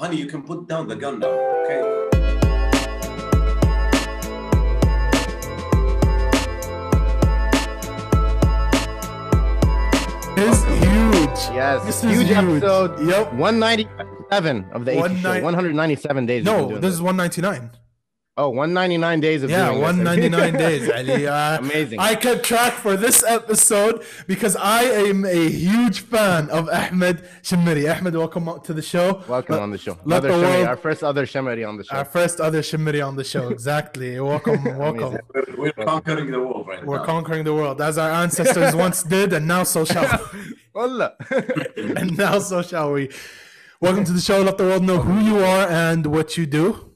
honey, you can put down the gun now, okay? It's huge. Yes, This is huge, huge. episode. Yep. 197 of the 80 show. 197 days. No, doing this is 199. Oh, 199 days of Yeah, doing this. 199 days. Ali. Uh, Amazing. I kept track for this episode because I am a huge fan of Ahmed Shimiri. Ahmed, welcome to the show. Welcome Let- on the show. let the world- our first other Shemari on the show. Our first other Shimiri on the show. Exactly. Welcome, welcome. We're, we're conquering the world right We're now. conquering the world as our ancestors once did, and now so shall Wallah. and now so shall we. Welcome to the show. Let the world know who you are and what you do.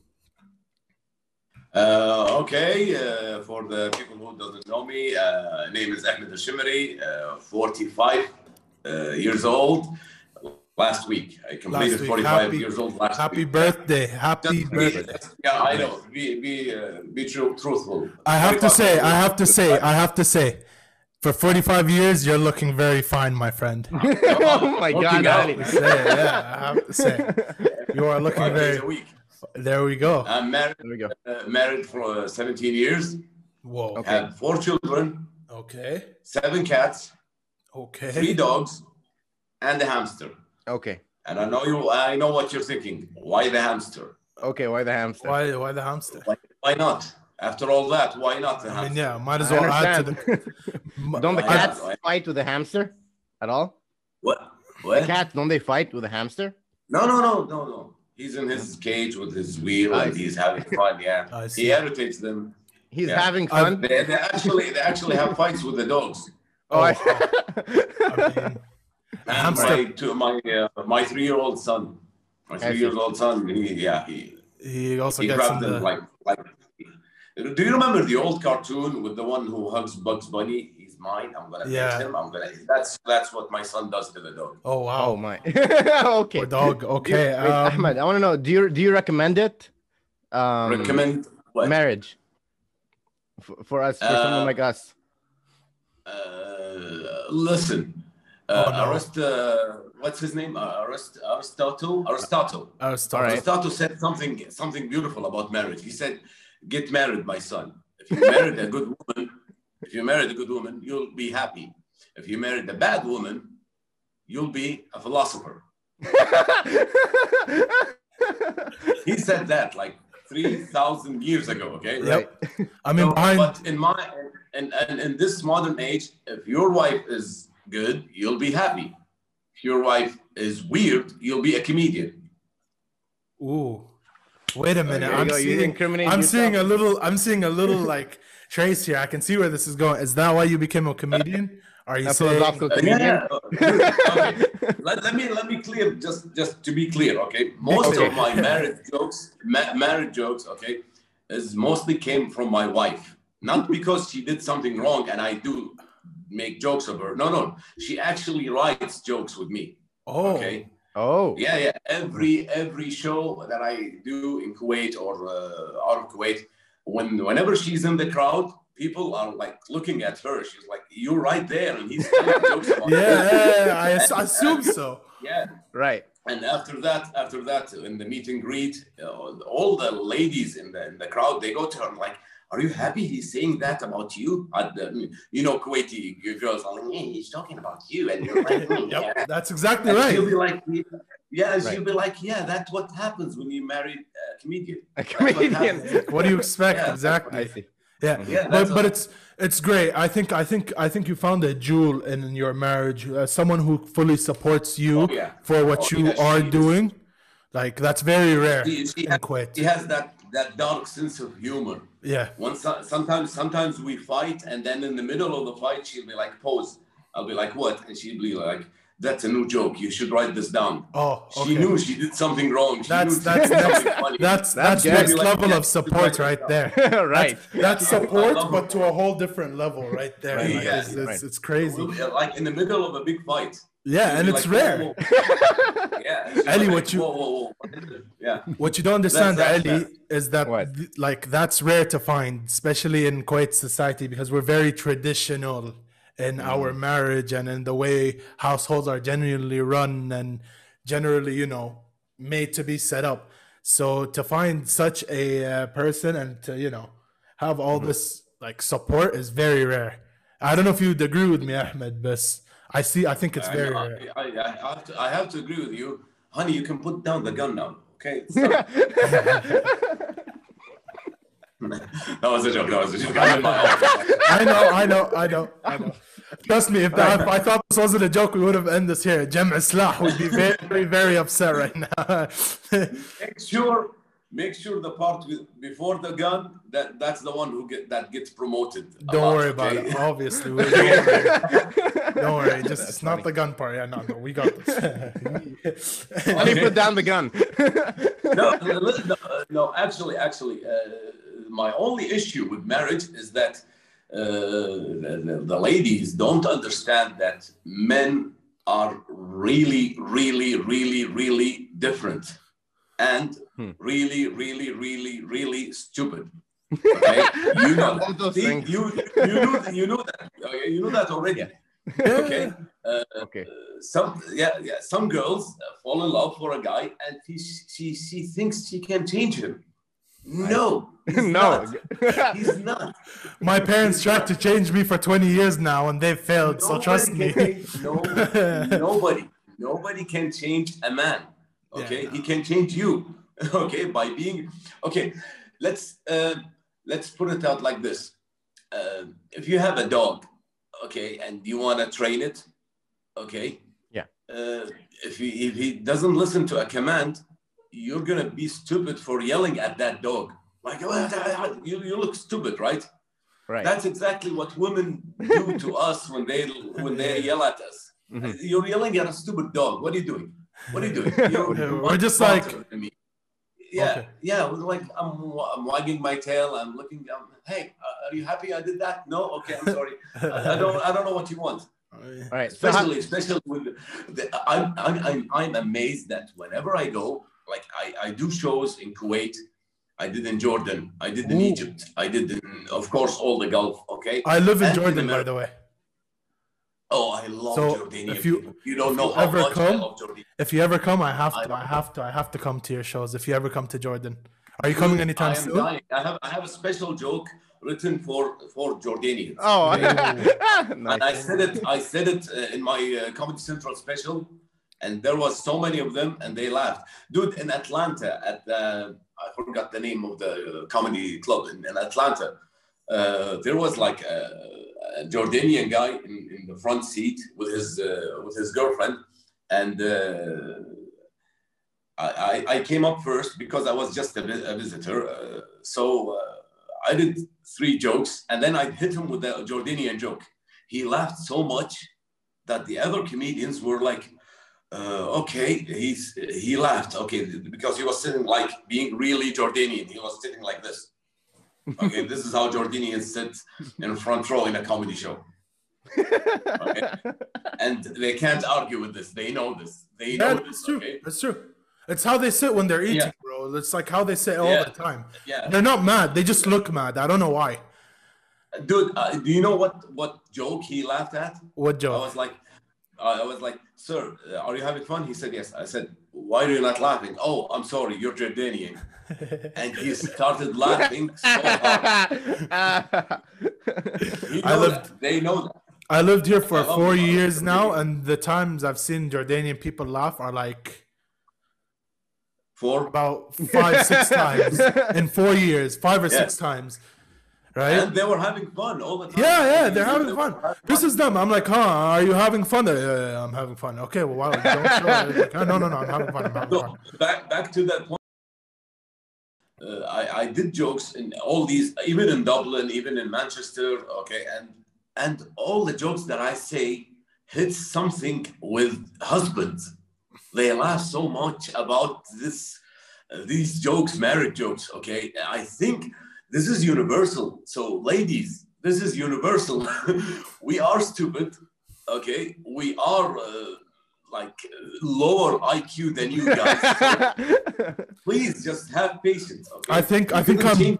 Uh, okay, uh, for the people who doesn't know me, uh, name is Ahmed Al-Shimri, uh, 45 uh, years old. Last week, I completed week. 45 Happy- years old last Happy week. birthday. Happy Just be- birthday. yeah, I know. Be be uh, be true, truthful. I have to 45 say, I have to say, I have to say, for 45 years, you're looking very fine, my friend. oh my God, out, Ali. man. Say, yeah, I have to say, you are looking Five days very. A week. There we go. I'm married, There we go. uh, married for uh, 17 years. Whoa. Okay. Have four children, Okay. seven cats, Okay. three dogs, and a hamster. Okay. And I know you. I know what you're thinking. Why the hamster? Okay, why the hamster? Why? Why the hamster? Why, why not? After all that, why not the I hamster? mean, yeah, might as well add to the. don't the Why cats not? fight with the hamster at all? What? The What? cats, don't they fight with the hamster? No, no, no, no, no. He's in his cage with his wheel and he's having fun. Yeah, he irritates them. He's Yeah. having fun. They, they actually, they actually have fights with the dogs. oh, I- I mean, And my to my uh, my three year old son, my three see. years old son. He, yeah, he he also he gets grabbed them the. like like. Do you remember the old cartoon with the one who hugs Bugs Bunny? He's mine. I'm gonna Yeah. fix him. I'm gonna. That's that's what my son does to the dog. Oh wow. oh my. okay. Poor dog. Okay. Wait, um, Ahmed, I want to know. Do you do you recommend it? Um, Recommend what? marriage for, for us, for someone Uh, like us. Uh, listen, uh, Oh, no. Arist, uh, what's his name? Uh, Arist, Aristotle. Aristotle. Aristotle. All right. Aristotle said something something beautiful about marriage. He said, "Get married, my son. If you married a good woman, if you married a good woman, you'll be happy. If you married a bad woman, you'll be a philosopher." He said that like three thousand years ago. Okay. Yep. I mean, So, behind. but in my and, and in this modern age, if your wife is good, you'll be happy. If your wife is weird, you'll be a comedian. Ooh. Wait a minute. There I'm go, seeing. I'm yourself. seeing a little. I'm seeing a little like trace here. I can see where this is going. Is that why you became a comedian? Are you A saying? philosophical comedian. yeah. okay. Let, let me let me clear just just to be clear. Okay. Most Okay. of my marriage jokes, ma- marriage jokes, okay, is mostly came from my wife. Not because she did something wrong and I do make jokes of her. No, no. She actually writes jokes with me. Oh. Okay. Oh, Yeah, yeah. Every every show that I do in Kuwait or uh, out of Kuwait, when whenever she's in the crowd, people are like looking at her. She's like, "You're right there," and he's telling jokes about Yeah, her. yeah, yeah, I ass- assume so. Yeah. right. And after that, after that, in the meet and greet, uh, all the ladies in the in the crowd they go to her and like, "Are you happy he's saying that about you?" And, you know, Kuwaiti girls are like, "Yeah, he's talking about you," and you're like, Yep, "Yeah." that's exactly And right. she'll be like, yeah, Right. she'll be like, yeah, that's what happens when you marry a comedian. A That's what comedian. What do you expect Yeah, exactly? I see. Yeah, Yeah, but but it's it's great. I think I think I think you found a jewel in your marriage. Uh, someone who fully supports you Oh, yeah. for what Oh, you yeah, are she is. doing. Like that's very rare She, she, in has, Kuwait. she has that that dark sense of humor. Yeah, Once sometimes sometimes we fight, and then in the middle of the fight, she'll be like, pause. I'll be like, what? And she'll be like, that's a new joke. You should write this down. Oh, She knew she did something wrong. She That's knew she that's next, funny. that's That's that's next Like, level yeah, of support right there. right. That's Yeah. support, but it. to a whole different level right there. Right, Like, yeah, it's, it's, right. it's crazy. Uh, like in the middle of a big fight. Yeah, and it's like, rare. whoa, whoa. Yeah. she'll Ali, like, what you- Whoa, whoa, whoa. What is it? Yeah. What you don't understand, That's- Ali, that's- is that What? th- like that's rare to find, especially in Kuwait society, because we're very traditional in Mm. our marriage and in the way households are genuinely run and generally, you know, made to be set up. So to find such a uh, person and to you know have all this like support is very rare. I don't know if you'd agree with me, Ahmed, but I see. I think it's I, very I, rare. I, I have to, I have to agree with you, honey. You can put down the gun now, okay? Stop. that was a joke. That was a joke. I'm in my office. I know, I know, I know, I know. Trust me, if, that, if I thought this wasn't a joke, we would have ended this here. Jem Islah would be very, very, very upset right now. Make sure, make sure the part with, before the gun that that's the one who get that gets promoted. don't lot, worry about okay? it. Obviously, we, don't worry. Don't worry. Just it's not the gun part. Yeah, no, no, we got this. Let me put down the gun. no, listen, no, no, actually, actually, uh, my only issue with marriage is that uh, the, the- the ladies don't understand that men are really, really, really, really different and Hmm. really, really, really, really stupid. Okay? you know that. See, you, you, know, you know that. You know that already. Yeah. Okay. Uh, Okay. some yeah yeah some girls uh, fall in love for a guy and he, she she thinks she can change him no he's no. not. he's not My parents tried to change me for 20 years now and they've failed. So trust me. change- no, nobody nobody can change a man okay Yeah. he can change you okay by being okay let's uh, let's put it out like this uh, if you have a dog okay and you want to train it okay Yeah. uh, if he if he doesn't listen to a command you're gonna be stupid for yelling at that dog like you, you look stupid right Right. that's exactly what women do to us when they when they yell at us. Mhm. You're yelling at a stupid dog. What are you doing? What are you doing? You're, We're just like- than me. Yeah, Okay. yeah. Like I'm, I'm wagging my tail. I'm looking. i hey, uh, are you happy I did that? No. Okay, I'm sorry. I, I don't. I don't know what you want. All right. So how, Especially, especially with the, I'm, I'm, I'm, I'm amazed that whenever I go, like I, I do shows in Kuwait, I did in Jordan, I did in Ooh. Egypt, I did in, of course, all the Gulf. Okay. I live in And in Jordan, by the way. Oh, I love So, Jordanian. if you- people. you don't if know you how ever much I come- love Jordan. If you ever come, I have to. know. I have to. I have to come to your shows. If you ever come to Jordan, are you coming anytime am soon? dying. I have, I have a special joke written for for Jordanians. oh, And I said it. I said it uh, in my uh, Comedy Central special, and there was so many of them, and they laughed. Dude, in Atlanta, at uh, I forgot the name of the uh, comedy club in, in Atlanta, uh, there was like a, a Jordanian guy in, in the front seat with his uh, with his girlfriend, and uh, I, I came up first because I was just a, visitor. Uh, so I did three jokes, and then I hit him with a Jordanian joke. He laughed so much that the other comedians were like, uh, "Okay, he's he laughed, okay, because he was sitting like being really Jordanian. He was sitting like this. Okay, this is how Jordanians sit in front row in a comedy show, okay? and they can't argue with this. They know this. They know Yeah, this. true. Okay, It's true. It's how they sit when they're eating, Yeah. bro. It's like how they sit all Yeah. the time. yeah. They're not mad. They just look mad. I don't know why. Dude, uh, do you know what what joke he laughed at? What joke? I was like, I was like, sir, uh, are you having fun? He said yes. I said, why are you not laughing? Oh, I'm sorry, you're Jordanian. And he started laughing so hard. I know lived- that. They know that. I lived here for four it. Years now, and the times I've seen Jordanian people laugh are like For about five, six times in four years, five or Yeah. six times, right? and they were having fun all the time. Yeah, yeah, they're They having were fun. This is them. I'm like, huh? Are you having fun? Yeah, yeah, I'm having fun. Okay, well, wow, don't show. Like, "Oh, no, no, no, I'm having fun. I'm having fun. Back back to that point. Uh, I, I did jokes in all these, even in Dublin, even in Manchester, okay, and and all the jokes that I say hit something with husbands. They laugh so much about this, uh, these jokes, marriage jokes, okay. I think this is universal. So, ladies, this is universal. we are stupid, okay. We are uh, like uh, lower IQ than you guys. So please just have patience. Okay? I think- I think I'm.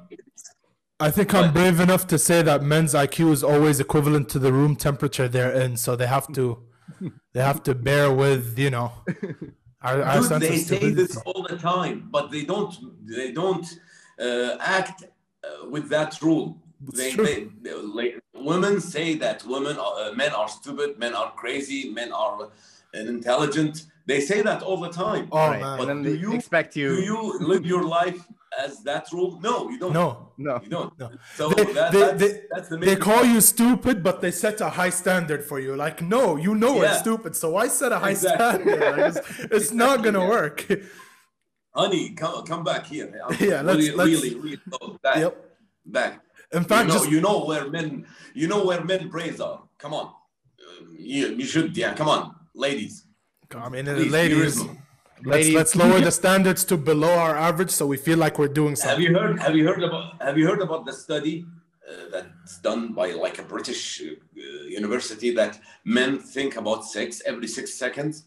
I think I'm brave enough to say that men's IQ is always equivalent to the room temperature they're in, so they have to they have to bear with, you know. Our, our Dude, sense of they say this all the time, but they don't. They don't uh, act with that rule. They, they, they- like, women say that women, are, uh, men are stupid, men are crazy, men are unintelligent. They say that all the time. Oh right. man, And then do they you- expect you? Do you. you live your life as that rule? No, you don't. no. No. you don't. No. So They- that, they- that's, they- that's the They main call you stupid, but they set a high standard for you. Like, no, you know we're Yeah. stupid, so why set a high Exactly. standard? Like, it's it's not gonna yeah. work. Honey. Come, come back here. I'm Yeah, let's- really, let's- really, really go back. Yep. Back. In You fact, know, just you know where men, you know where men brains are. Come on, you, you should. Yeah, come on, ladies. I mean, Please, ladies, let's Ladies. let's lower the standards to below our average, so we feel like we're doing something. Have you heard? Have you heard about? Have you heard about the study uh, that's done by like a British uh, university that men think about sex every six seconds?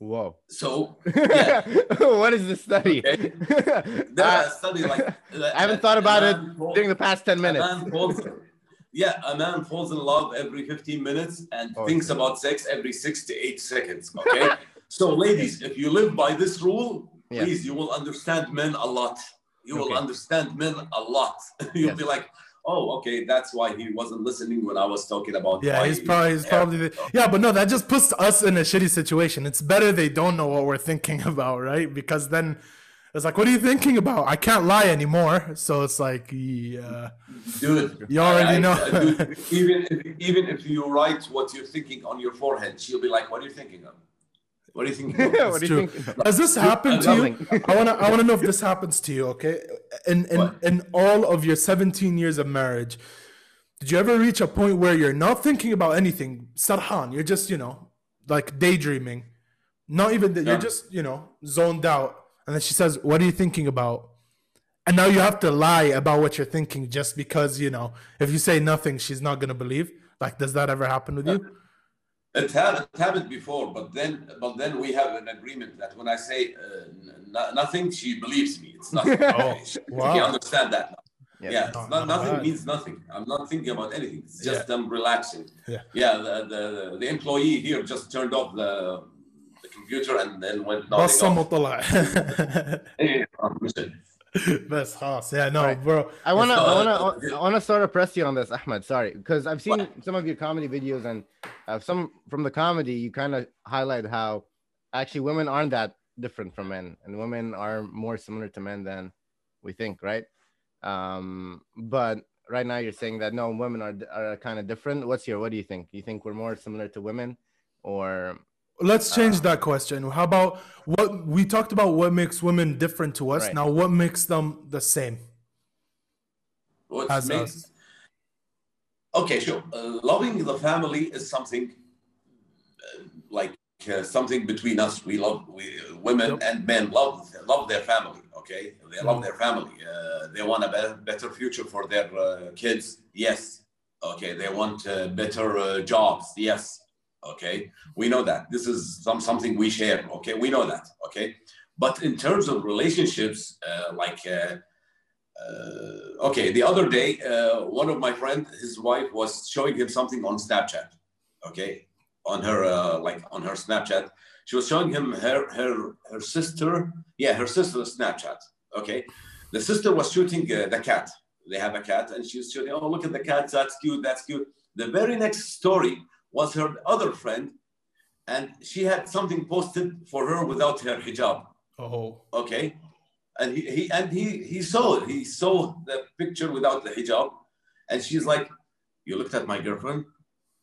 Whoa. So yeah, what is this study? Okay. I, study like I haven't thought about it during the past 10 A minutes. man falls, yeah, a man falls in love every 15 minutes and Oh, thinks about sex every six to eight seconds. Okay. so, ladies, if you live by this rule, Yeah. please, you will understand men a lot. You will understand men a lot. You'll Yes. be like, oh, okay, that's why he wasn't listening when I was talking about. Yeah, he's probably he's probably the, yeah, but no, that just puts us in a shitty situation. It's better they don't know what we're thinking about, right? Because then it's like, what are you thinking about? I can't lie anymore. So it's like, yeah, Dude, You already know. dude, even if, even if you write what you're thinking on your forehead, she'll be like, "What are you thinking of? What are you thinking of?" what do you think? Has this happened to you? I wanna I wanna know if this happens to you. Okay, in in What? in all of your 17 years of marriage, did you ever reach a point where you're not thinking about anything, Sarhan? You're just you know like daydreaming, not even that. You're Yeah. just you know zoned out, and then she says, "What are you thinking about?" And now you have to lie about what you're thinking just because you know if you say nothing, she's not gonna believe. Like, does that ever happen with uh, you? It, ha- it happened before, but then, but then we have an agreement that when I say uh, n- n- nothing, she believes me. It's nothing. Oh, she, wow. she understand that. Now. Yes. Yeah, it's Oh, not, not nothing bad. means nothing. I'm not thinking about anything. It's just Yeah. I'm relaxing. Yeah. Yeah. The, the the employee here just turned off the the computer and then went nodding بصم off. وطلع Best house. Yeah, no, right. bro. I wanna, I wanna, I wanna sort of press you on this, Ahmed. Sorry, because I've seen what? some of your comedy videos, and uh, some from the comedy, you kind of highlight how actually women aren't that different from men, and women are more similar to men than we think, right? Um, but right now you're saying that no, women are are kind of different. What's your? What do you think? You think we're more similar to women, or let's change Uh, that question how about what we talked about what makes women different to us Right. now what makes them the same What As makes us. okay, sure. Uh, loving the family is something uh, like uh, something between us. We love we women Yep. and men love love their family. Okay, they love Mhm. their family. Uh, they want a be- better future for their uh, kids. Yes. Okay, they want uh, better uh, jobs. Yes. Okay, we know that. This is some something we share. Okay, we know that. Okay, but in terms of relationships, uh, like. Uh, uh, okay, the other day, uh, one of my friend, his wife was showing him something on Snapchat. Okay, on her uh, like on her Snapchat, she was showing him her her her sister. Yeah, her sister's Snapchat. Okay, the sister was shooting uh, the cat. They have a cat, and she was shooting. Oh, look at the cat. That's cute. That's cute. The very next story was her other friend, and she had something posted for her without her hijab. Oh. Okay? And he, he and he he saw it he saw the picture without the hijab and she's like you looked at my girlfriend?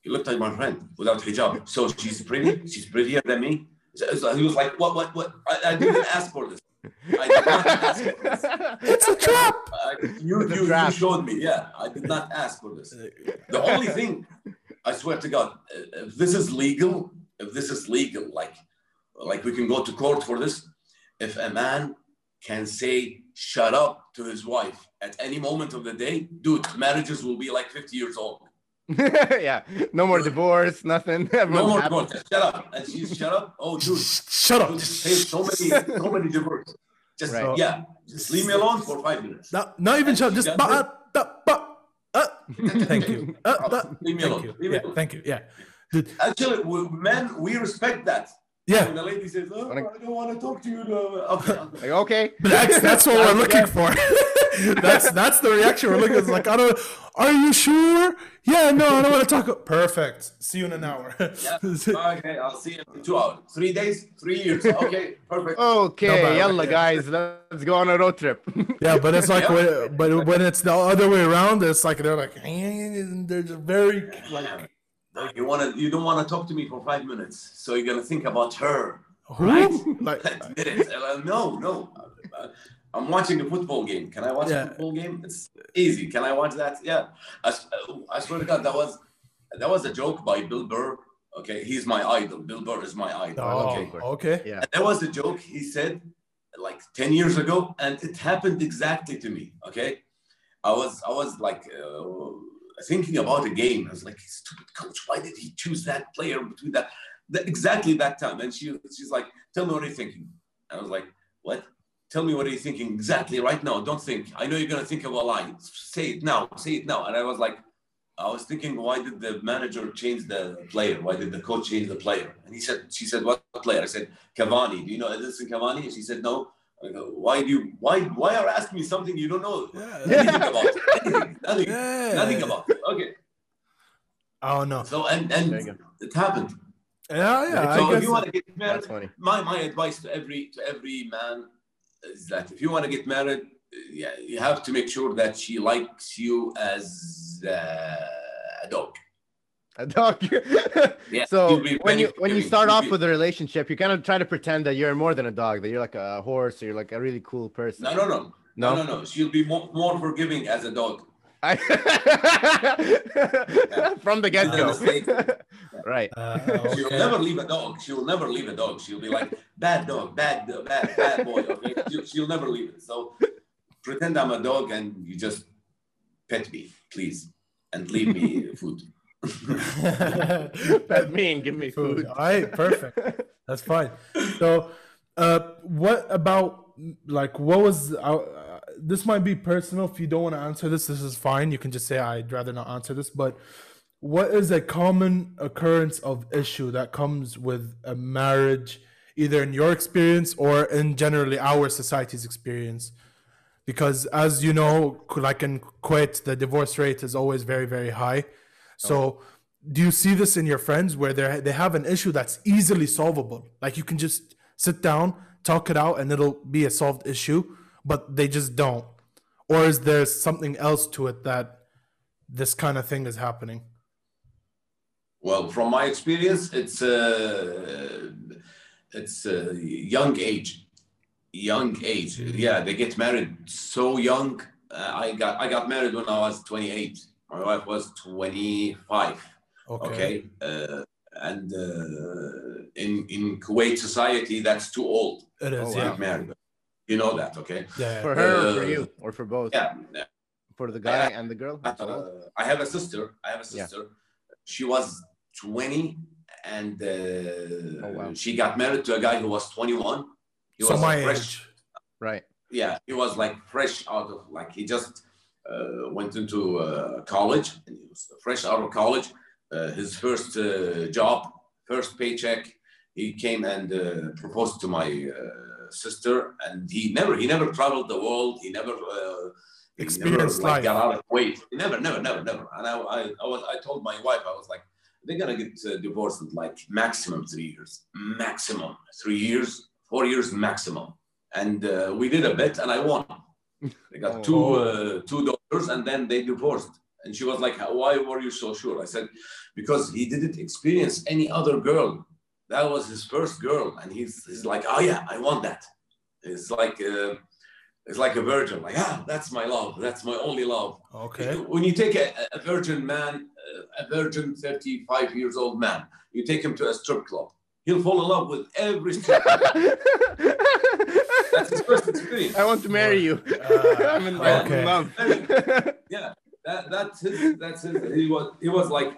You looked at my friend without hijab. So she's pretty she's prettier than me? So, so he was like what what what? I, I didn't ask for this. I did not ask for this. It's a trap. I, you, you, you showed me yeah i did not ask for this. The only thing i swear to god uh, if this is legal if this is legal like like we can go to court for this if a man can say shut up to his wife at any moment of the day dude marriages will be like 50 years old. Yeah, no more divorce, nothing. no more happy. divorce. Shut up. And she's shut up? Oh dude. Shut up. Dude, saved so many so many divorces. Just Right. yeah. Just leave me alone for five minutes. Not, not even shut just That's but, it. thank you. Uh, thank you. Yeah thank you. Yeah. Actually, we, men, we respect that. Yeah. And the lady says, "Oh, Wanna- I don't want to talk to you." No. Okay. Like, okay. That's that's what we're looking for. that's that's the reaction we're looking. It's like I don't. Are you sure? Yeah, no, I don't want to talk. Perfect. See you in an hour. Yeah. Okay, I'll see you in two hours. Three days, three years. Okay, perfect. Okay, No, but- yalla guys, let's go on a road trip. yeah, but it's like Yeah. when, but when it's the other way around, it's like they're like and they're just very like You want to? You don't want to talk to me for five minutes, so you're gonna think about her. who like minutes. And no, no. Uh, I'm watching a football game. Can I watch Yeah. a football game? It's easy. Can I watch that? Yeah. I swear to God, that was that was a joke by Bill Burr. Okay, he's my idol. Bill Burr is my idol. oh, Okay. okay. Yeah. And there was a joke he said like 10 years ago, and it happened exactly to me. Okay. I was I was like uh, thinking about a game. I was like, stupid coach, why did he choose that player between that, exactly that time? And she she's like, tell me what are you thinking? I was like, what? Tell me what are you thinking exactly right now. Don't think. I know you're gonna think of a lie. Say it now. Say it now. And I was like, I was thinking, why did the manager change the player? Why did the coach change the player? And he said, she said, what player? I said, Cavani. Do you know Edinson Cavani? And she said, no. I go, why do you, why, why are you asking me something you don't know Yeah. anything about? Anything, nothing, Yeah. nothing about. it. Okay. Oh no. So, and, There and it happened. Yeah, yeah. so if you want to get married, my, my advice to every, to every man is that if you want to get married, yeah, you have to make sure that she likes you as uh, a dog. A dog. Yeah, so when you when you start off with a relationship, you kind of try to pretend that you're more than a dog, that you're like a horse or you're like a really cool person. No, no, no, No? no, no, no. She'll be more, more forgiving as a dog. I... From the get go. mistake. right. Uh, She'll never leave a dog. She'll never leave a dog. She'll be like bad dog, bad, dog, bad, bad boy. Okay, she'll, she'll never leave it. So pretend I'm a dog and you just pet me, please, and leave me food. Pet me and give me food. food. All right, perfect. That's fine. So, uh, what about like what was uh, uh, this? Might be personal. If you don't want to answer this, this is fine. You can just say I'd rather not answer this. But what is a common occurrence of issue that comes with a marriage, either in your experience or in generally our society's experience? Because as you know, like in Kuwait, the divorce rate is always very, very high. So, do you see this in your friends where they they have an issue that's easily solvable? Like you can just sit down, talk it out, and it'll be a solved issue, but they just don't. Or is there something else to it that this kind of thing is happening? Well, from my experience, it's a it's a young age, young age. Yeah, they get married so young. Uh, I got I got married when I was 28. My wife was 25. Okay. Okay, uh, and uh, in in Kuwait society, that's too old It is. Oh, to yeah. get married. You know that, okay? Yeah. For her or for Uh, you? Or for both? Yeah. For the guy and the girl? Uh, I have a sister. I have a Yeah. sister. She was 20 and uh, Oh, wow. she got married to a guy who was 21. He so was my fresh. age. Right. Yeah, he was like fresh out of like he just uh, went into uh, college and he was fresh out of college. Uh, his first uh, job, first paycheck, he came and uh, proposed to my uh, sister, and he never he never traveled the world. He never uh, Experienced never, like, life. got out of Kuwait. He never, never, never, never. And I, I, I was I told my wife I was like they're gonna get uh, divorced in like maximum three years, maximum three years, four years maximum. And uh, we did a bet, and I won. They got two Oh. uh, two and then they divorced. And she was like, "Why were you so sure?" I said, "Because he didn't experience any other girl. That was his first girl, and he's he's like, oh yeah, I want that. It's like." Uh, it's like a virgin, like ah, that's my love, that's my only love. Okay. When you take a, a virgin man, uh, a virgin 35 years old man, you take him to a strip club, he'll fall in love with every strip club. That's his first experience. I want to marry you. Uh, I'm in, yeah. I'm in love. Yeah, that, that's his, that's his, he was, he was like,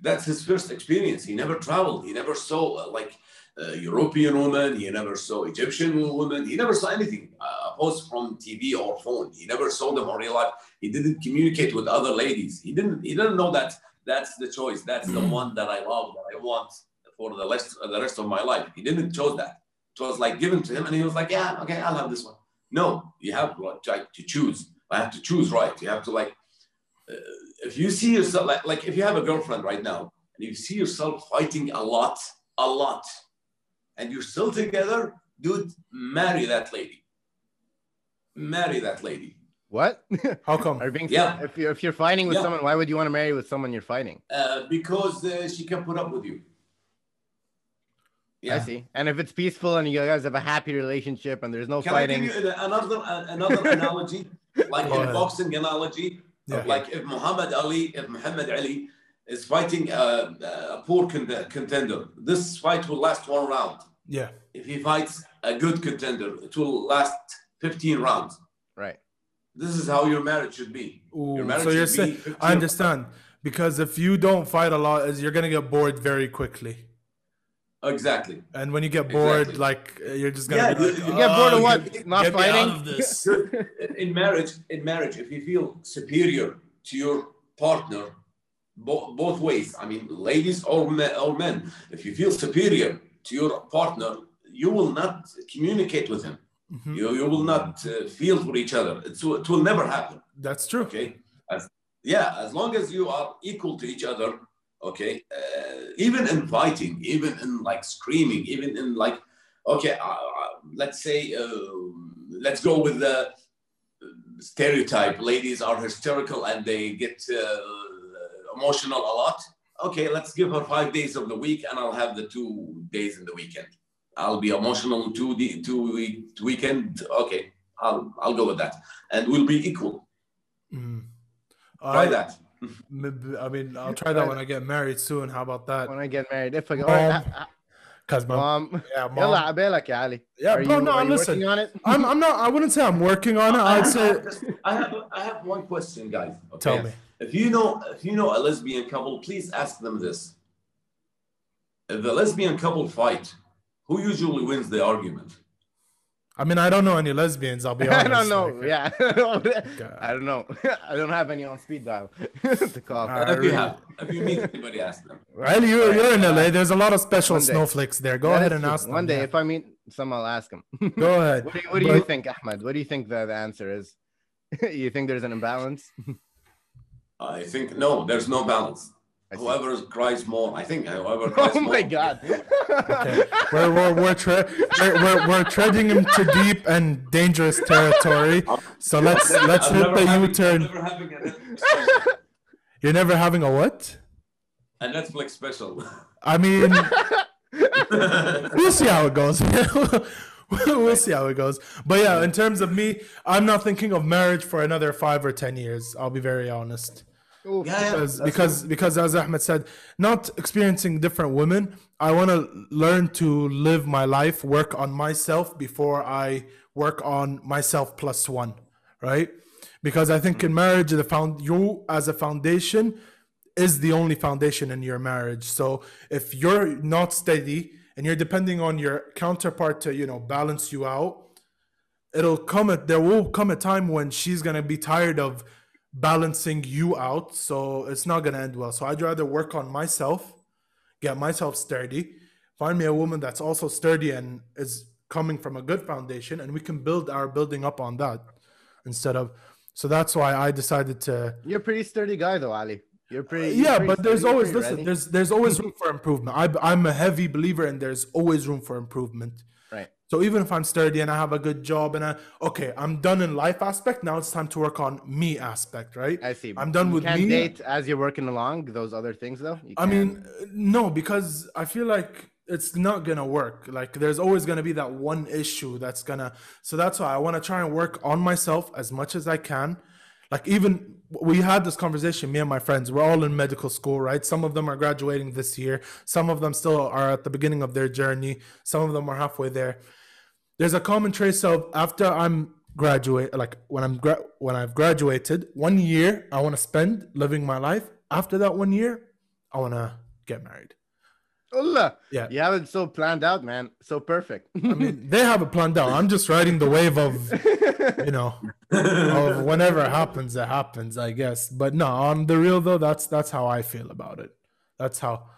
that's his first experience. He never traveled. He never saw uh, like uh, European woman. He never saw Egyptian woman. He never saw anything uh, opposed from TV or phone. He never saw them in real life. He didn't communicate with other ladies. He didn't, he didn't know that that's the choice. That's the one that I love, that I want for the rest the rest of my life. He didn't chose that. It was like given to him, and he was like, yeah, okay, I'll have this one. No, you have to, to choose. I have to choose right. You have to like, uh, if you see yourself like, like if you have a girlfriend right now and you see yourself fighting a lot, a lot, and you're still together, dude, marry that lady. Marry that lady. What? How come? Are you being Yeah. If you're if you're fighting with Yeah. someone, why would you want to marry with someone you're fighting? Uh, because uh, she can put up with you. I see. And if it's peaceful and you guys have a happy relationship and there's no Can fighting, I give you another another analogy, like Go in ahead. boxing analogy? Yeah. Like if Muhammad Ali, if Muhammad Ali is fighting a, a poor con- contender, this fight will last one round. Yeah. If he fights a good contender, it will last 15 rounds. right? This is how your marriage should be. Ooh, Your marriage so you're be saying I understand because if you don't fight a lot, you're gonna get bored very quickly, Exactly. and when you get bored, Exactly. like uh, you're just gonna Yeah, be you- like, you get bored of "Oh, what? get- Not get me out fighting?" of this. in marriage, in marriage, if you feel superior to your partner, bo- both ways. I mean, ladies or men, or men, if you feel superior to your partner, you will not communicate with him. Mhm. You, you will not uh, feel for each other. It's, it will never happen. That's true. Okay. As, yeah, as long as you are equal to each other. Okay. Uh, even in fighting, even in like screaming, even in like, okay, uh, uh, let's say, uh, let's go with the stereotype. Ladies are hysterical and they get uh, emotional a lot. Okay, let's give her five days of the week, and I'll have the two days in the weekend. I'll be emotional two the two week weekend. Okay, I'll I'll go with that, and we'll be equal. Mm. Try I- that. maybe- I mean, I'll try that when I get married soon. How about that? When I get married, if I go, Mom. Alright, uh, Cause uh, my mom, yeah, mom. يلا عبالك يا علي. Yeah, are bro, you, no, are you listen. working on it? I'm, I'm not. I wouldn't say I'm working on it. I I'd have, say. I have I have one question, guys. Okay? Tell me. If you know if you know a lesbian couple, please ask them this. If the lesbian couple fight, who usually wins the argument? I mean, I don't know any lesbians. I'll be honest. I don't know. like, yeah, I don't know. I don't have any on speed dial to call. Uh, if you have, if you meet anybody, ask them. Well, you're, you're in LA. There's a lot of special snowflakes there. Go That ahead and true. ask them. One day, yeah. if I meet some, I'll ask them. Go ahead. What do you, what do you think, Ahmed? What do you think the, the answer is? you think there's an imbalance? I think no, there's no balance. I see. Whoever cries more, I think uh, whoever oh cries Oh more. my god. Okay. We're, we're, we're, tre- we're, we're, we're treading into deep and dangerous territory. Uh, so let's let's I'm hit the having- U-turn. never having a Netflix special. You're never having a what? A Netflix special. I mean, we'll see how it goes. we'll see how it goes. But yeah, in terms of me, I'm not thinking of marriage for another five or ten years. I'll be very honest. Oof. Yeah, yeah, because because because as Ahmed said, not experiencing different women. I want to learn to live my life, work on myself before I work on myself plus one, right? Because I think in mm. marriage, the found you as a foundation is the only foundation in your marriage. So if you're not steady and you're depending on your counterpart to you know balance you out, it'll come at there will come a time when she's gonna be tired of balancing you out so it's not gonna end well so i'd rather work on myself get myself sturdy find me a woman that's also sturdy and is coming from a good foundation and we can build our building up on that instead of so that's why i decided to You're a pretty sturdy guy, though, Ali. You're pretty. Uh, you're yeah pretty but there's sturdy, always listen ready. there's there's always room for improvement I, i'm a heavy believer and there's always room for improvement. So even if i'm sturdy and i have a good job and i okay i'm done in life aspect now it's time to work on me aspect right I see. i'm done you with can't me date as you're working along. Those other things, though. You I mean, uh, no, because I feel like it's not gonna work. Like, there's always gonna be that one issue that's gonna. So that's why I want to try and work on myself as much as I can. Like, even we had this conversation, me and my friends. We're all in medical school, right? Some of them are graduating this year. Some of them still are at the beginning of their journey. Some of them are halfway there. There's a common trace of after I'm graduate, like when I'm gra- when I've graduated, one year I want to spend living my life. After that one year, I want to get married. Allah. Yeah. You have it so planned out, man. So perfect. I mean, they have it planned out. I'm just riding the wave of, you know, of whenever it happens, it happens, I guess. But no, on the real though, that's that's how I feel about it. That's how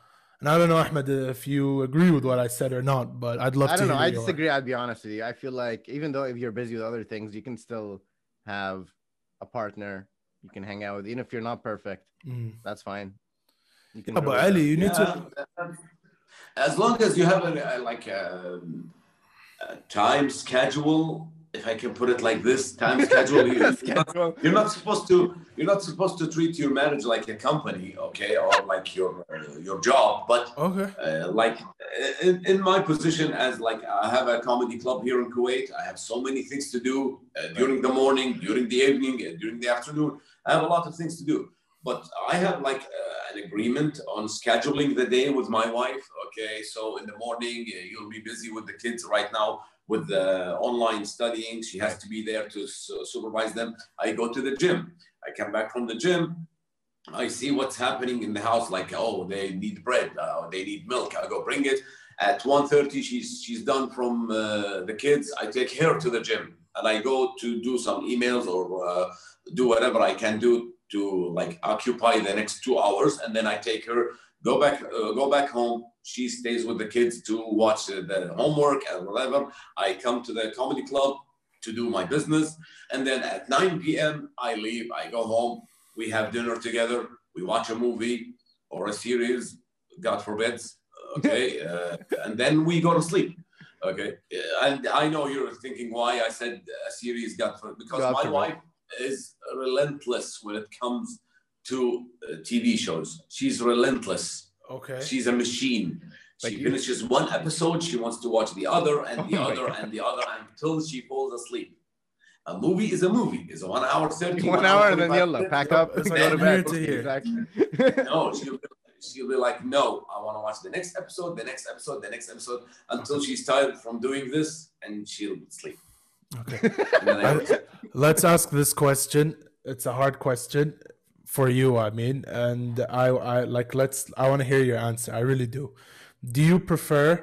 And I don't know, Ahmed, if you agree with what I said or not, but I'd love I to. don't know. I your- disagree. I'd be honest with you. I feel like even though if you're busy with other things, you can still have a partner you can hang out with. Even if you're not perfect, Mm. that's fine. You can. Yeah, but. Ali, you need to. As long as you have a, uh, like a, a time schedule, if I can put it like this, time schedule. You, you're, not, Schedule. you're not supposed to. You're not supposed to treat your marriage like a company, okay, or like your your job. But Okay. uh, like in, in my position as like I have a comedy club here in Kuwait. I have so many things to do uh, during the morning, during the evening, uh, during the afternoon. I have a lot of things to do. But I have like uh, an agreement on scheduling the day with my wife. Okay, so in the morning uh, you'll be busy with the kids right now with the online studying. She has to be there to su- supervise them. I go to the gym. I come back from the gym. I see what's happening in the house, like, oh, they need bread, uh, they need milk. I go bring it. At 1.30, she's, she's done from uh, the kids. I take her to the gym and I go to do some emails or uh, do whatever I can do to like occupy the next two hours. And then I take her, go back, uh, go back home. She stays with the kids to watch uh, the homework and whatever. I come to the comedy club to do my business. And then at 9 p.m., I leave, I go home we have dinner together, we watch a movie or a series, God forbid, okay, uh, and then we go to sleep. Okay, Uh, and I know you're thinking why I said a series, God forbid, because God my forbid. wife is relentless when it comes to uh, TV shows. She's relentless. Okay. She's a machine. Like She you. finishes one episode, she wants to watch the other and the Oh my other and the other until she falls asleep. A movie is a movie. It's a one hour, 30 One hour and then 45 yalla, minutes. pack up, It's go to bed. here to hear. Exactly. No, she'll be, she'll be like, no, I want to watch the next episode, the next episode, the next episode until she's tired from doing this and she'll sleep. Okay. And then I- I- let's ask this question. It's a hard question for you, I mean, and I, I like. Let's. I want to hear your answer. I really do. Do you prefer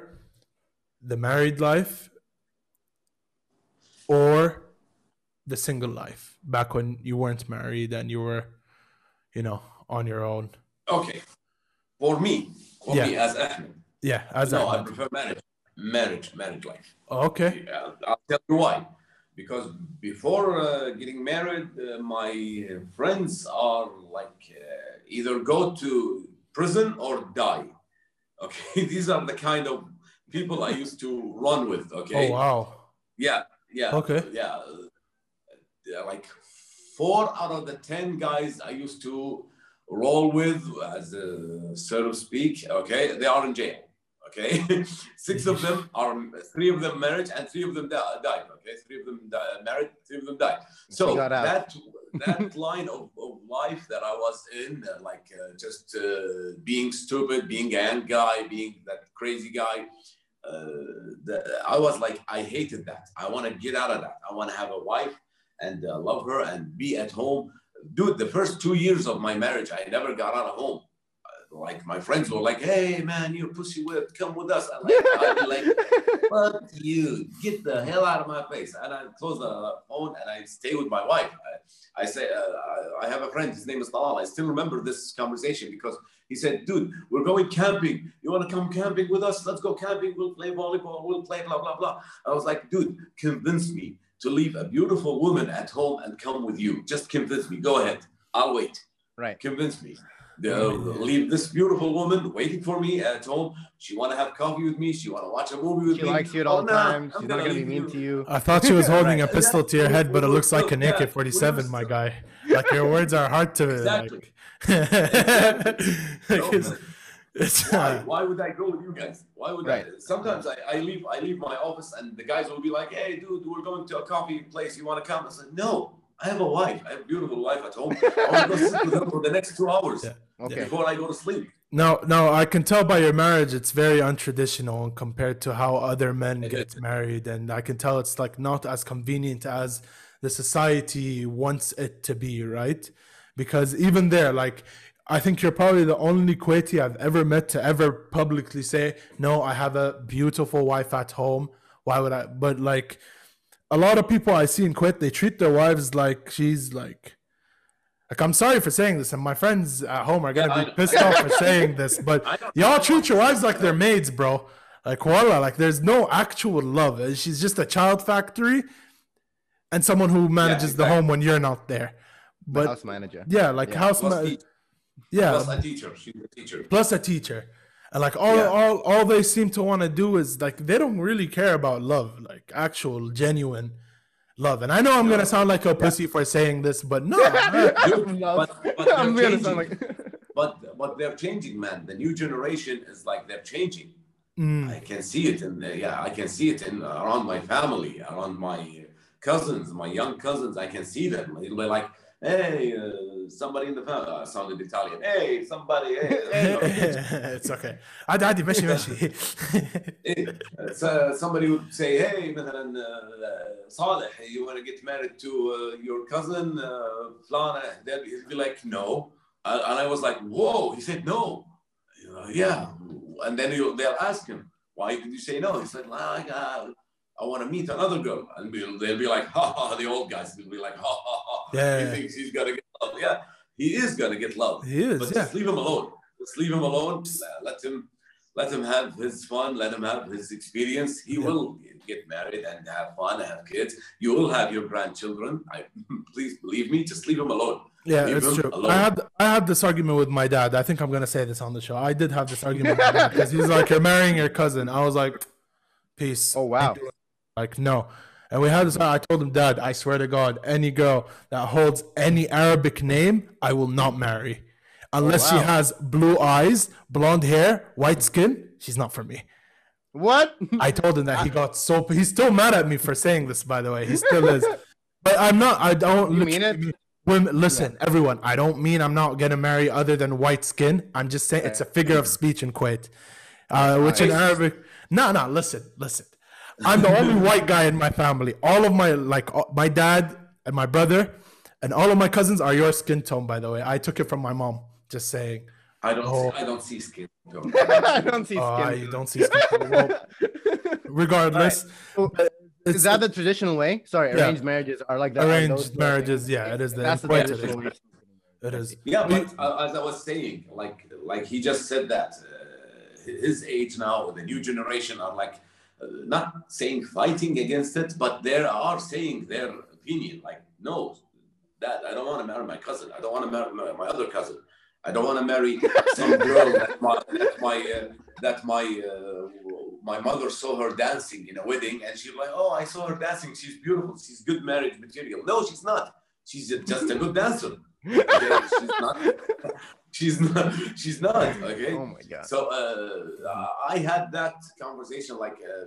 the married life or the single life back when you weren't married and you were, you know, on your own? okay, for me, for Yeah. me as Ahmed, Yeah, as no, I I. prefer marriage, marriage, marriage life. Okay. I'll tell you why. Because before uh, getting married, uh, my friends are like uh, either go to prison or die. Okay, these are the kind of people I used to run with. Okay. Oh wow. Yeah, yeah. Okay. Yeah. Like four out of the 10 guys I used to roll with, as uh, so to speak, okay, they are in jail. Okay. Six of them are, three of them married and three of them di- died. Okay. Three of them married, three of them died. So that, that line of, of life that I was in, uh, like uh, just uh, being stupid, being a young guy, being that crazy guy, uh, the, I was like, I hated that. I want to get out of that. I want to have a wife and uh, love her and be at home. Dude, the first two years of my marriage, I never got out of home. Like my friends were like, "Hey man, you're pussy whipped. Come with us." I'm like, I'd be like, "Fuck you! Get the hell out of my face!" And I close the phone and I stay with my wife. I, I say, uh, I, I have a friend. His name is Talal. I still remember this conversation because he said, "Dude, we're going camping. You want to come camping with us? Let's go camping. We'll play volleyball. We'll play blah blah blah." I was like, "Dude, convince me to leave a beautiful woman at home and come with you. Just convince me. Go ahead. I'll wait. Right. Convince me. Uh, leave this beautiful woman waiting for me at home. She want to have coffee with me. She want to watch a movie with She me. likes you at Oh, all no, times. I'm She's not gonna be mean you. to you. I thought she was holding a pistol to your head, but it looks like an Yeah. AK-47, my guy. Like your words are hard to Exactly. like. No, it's, it's, Why? uh, Why would I go with you guys? Why would Right. I? Sometimes I, I leave I leave my office and the guys will be like, "Hey, dude, we're going to a coffee place. You want to come?" I said, "No, I have a wife. I have a beautiful wife at home. I want to go sit with her for the next two hours Yeah. Okay. before I go to sleep." no, no, I can tell by your marriage it's very untraditional compared to how other men It get is. married, and I can tell it's like not as convenient as the society wants it to be, right? Because even there, like I think you're probably the only Kuwaiti I've ever met to ever publicly say, "No, I have a beautiful wife at home." Why would I? But like a lot of people I see in Kuwait, they treat their wives like she's like Like I'm sorry for saying this, and my friends at home are gonna Yeah, be pissed off for saying this, but y'all treat your wives like they're maids, bro. Like voila, like there's no actual love. She's just a child factory, and someone who manages the exactly. home when you're not there. But house manager. yeah, like Yeah. house, Plus, ma- te- yeah, plus a teacher. She's a teacher. plus a teacher and like all Yeah. all all they seem to want to do is like they don't really care about love like actual genuine love and i know i'm No. gonna sound like a pussy for saying this but no Dude, but- but they're I'm gonna sound changing. like. But but they're changing, man. The new generation is like they're changing. Mm, I can see it in the, yeah, I can see it in around my family, around my cousins, my young cousins. I can see them. They'll be like, "Hey, uh, somebody in the family." Uh, sounded Italian. Hey, somebody. Hey, you know, it's okay عادي عادي ماشي ماشي eh, so somebody would say, "Hey, مثلا uh, Saleh, you want to get married to uh, your cousin uh, Flana?" Then he'd be like, "No," and and I was like, "Whoa!" He said, "No." You know, yeah, and then he'll, they'll ask him, "Why did you say no?" He said, "Like, uh, I want to meet another girl," and we'll, they'll be like, "Ha ha!" The old guys will be like, "Ha ha ha!" Yeah. He thinks he's gonna get love. Yeah, he is gonna get love. he is But yeah just leave him alone. Just leave him alone. Uh, let him let him have his fun. Let him have his experience. He Yeah. will get married and have fun, and have kids. You will have your grandchildren. I please believe me. Just leave him alone. yeah Leave it's true alone. i had i had this argument with my dad i think i'm gonna say this on the show i did have this argument with my dad because he's like you're marrying your cousin i was like peace Oh wow. Like, no. And we had this. I told him, Dad, I swear to God, any girl that holds any Arabic name, I will not marry. Unless she wow. has blue eyes, blonde hair, white skin, she's not for me. What? I told him that he got so. He's still mad at me for saying this, by the way. He still is. But I'm not. I don't. You mean it? Women, listen, everyone. I don't mean I'm not gonna marry other than white skin. I'm just saying it's a figure of speech in Kuwait, uh, which in Arabic. No, no. Listen, listen. I'm the only white guy in my family. All of my like uh, my dad and my brother and all of my cousins are your skin tone. By the way, I took it from my mom. Just saying. I don't. Oh. See, I don't see skin. Tone. I don't see skin. Uh, skin. you don't see skin tone. Well, regardless, Well, Is that the traditional way? Sorry, Yeah. arranged marriages are like that. are those arranged the- marriages. Yeah, it is. The, That's the in Kuwait it traditional way. It is. Yeah, but uh, as I was saying, like like he just said that uh, his age now, the new generation are like uh, not saying fighting against it, but they are saying their opinion. Like, no, that I don't want to marry my cousin. I don't want to marry my, my other cousin. I don't want to marry some girl that my that my uh, that my uh, my mother saw her dancing in a wedding, and she's like, "Oh, I saw her dancing. She's beautiful. She's good marriage material." No, she's not. She's just a good dancer. She's not. She's not. She's not. Okay. Oh my god. So uh, I had that conversation like uh,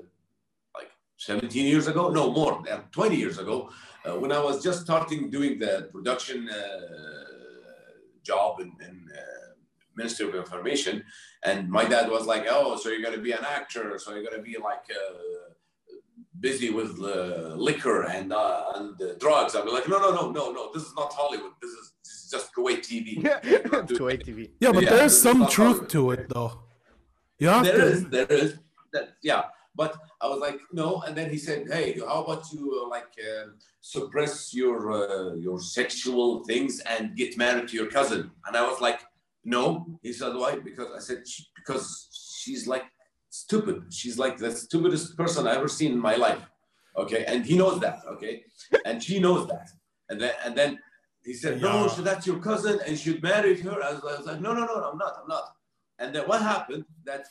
like 17 years ago, no more, than 20 years ago, uh, when I was just starting doing the production uh, job in, in uh, Ministry of Information, and my dad was like, "Oh, so you're gonna be an actor? So you're gonna be like." Uh, busy with uh, liquor and uh, and uh, drugs. I'll be like, no, no, no, no, no. This is not Hollywood. This is, this just Kuwait TV. You're not doing to ATV. Yeah, but Yeah, there's some truth to it, though. Yeah, have There to. is, there is. That, yeah, but I was like, no. And then he said, hey, how about you uh, like uh, suppress your uh, your sexual things and get married to your cousin? And I was like, no. He said, why? Because I said "She- because she's like stupid. She's like the stupidest person I ever seen in my life. Okay, and he knows that. Okay, and she knows that. And then and then he said, no, Yeah. so that's your cousin, and you should marry her. I was, I was like, no, no, no, I'm not. I'm not. And then what happened? That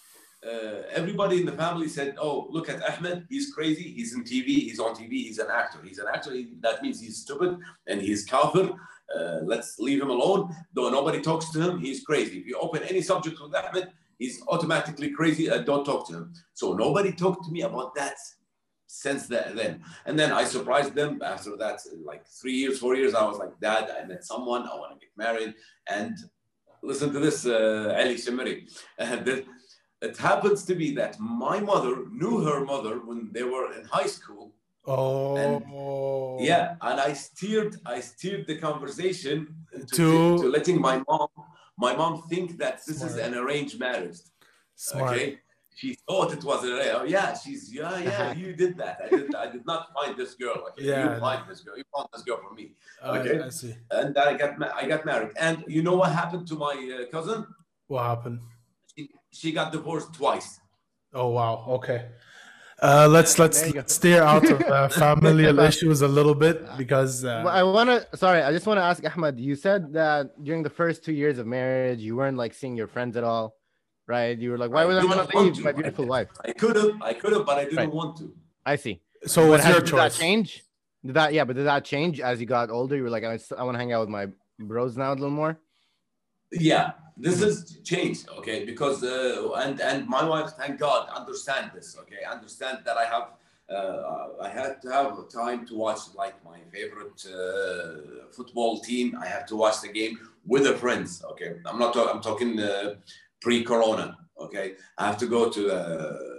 uh, everybody in the family said, "Oh, look at Ahmed. He's crazy. He's in TV. He's on TV. He's an actor. He's an actor. He, that means he's stupid and he's kafir. Uh, let's leave him alone. Though nobody talks to him, he's crazy. If you open any subject with Ahmed, he's automatically crazy. Uh, don't talk to him. So nobody talked to me about that since that then. And then I surprised them after that, like three years, four years. I was like, Dad, I met someone. I want to get married. And listen to this, uh, Ali Shemiri. And it happens to be that my mother knew her mother when they were in high school. Oh. Yeah, and I steered, I steered the conversation to, To- to letting my mom, my mom think that this is an arranged marriage. Smart. Okay, she thought it was a oh, yeah. She's yeah, yeah. You did that. I did. I did not find this girl. Like, Yeah. you find this girl. You found this girl for me. Uh, Okay. I see. And I got ma- I got married. And you know what happened to my uh, cousin? What happened? She, she got divorced twice. Oh wow. Okay. Uh, let's let's, There you go. let's steer out of uh, familial issues a little bit because Well, uh, I want to. Sorry, I just want to ask Ahmed. You said that during the first two years of marriage, you weren't like seeing your friends at all, right? You were like, "Why would I didn't want to leave to. my beautiful wife?" I could have, I could have, but I didn't Right. want to. I see. so But what's has- your did choice? that change? Did that? Yeah, but did that change as you got older? You were like, I, I want to hang out with my bros now a little more. Yeah, this is changed, okay? Because uh, and and my wife, thank God, understand this, okay? Understand that I have uh, I had to have time to watch like my favorite uh, football team. I have to watch the game with the friends, okay? I'm not talking. I'm talking uh, pre-corona, okay? I have to go to the